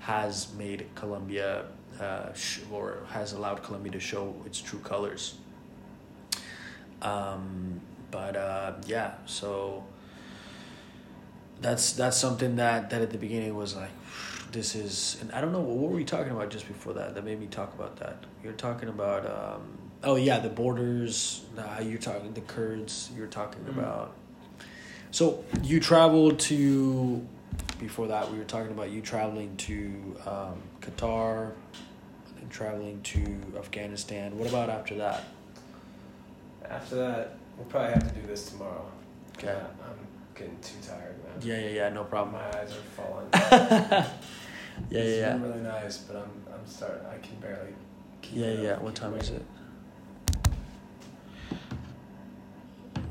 has made Colombia uh, sh- or has allowed Colombia to show its true colors. Um, but uh, yeah, so that's that's something that that at the beginning was like this is and I don't know what were we talking about just before that that made me talk about that. You're talking about um, oh yeah the borders. How you're talking the Kurds. You're talking Mhm. about. So you traveled to before that we were talking about you traveling to um, Qatar and traveling to Afghanistan. What about after that? After that, we'll probably have to do this tomorrow. Okay. Yeah, I'm getting too tired, man. Yeah, yeah, yeah. No problem. My eyes are falling. yeah, yeah, It's yeah. been really nice, but I'm I'm starting. I can barely. Keep Yeah, it yeah. up, What keep time is it?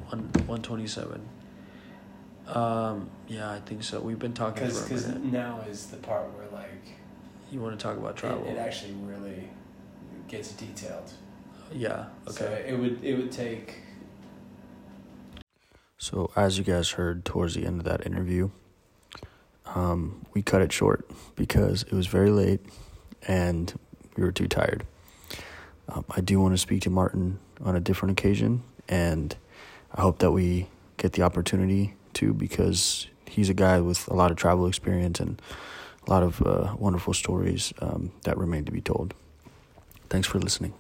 One one twenty seven. Um. Yeah, I think so. We've been talking Because for a because minute. now is the part where like You want to talk about travel? it, it actually really gets detailed. yeah. So Okay. it would it would take. So as you guys heard towards the end of that interview, um, we cut it short because it was very late and we were too tired. Um, I do want to speak to Martin on a different occasion, and I hope that we get the opportunity to because he's a guy with a lot of travel experience and a lot of uh, wonderful stories um, that remain to be told. Thanks for listening.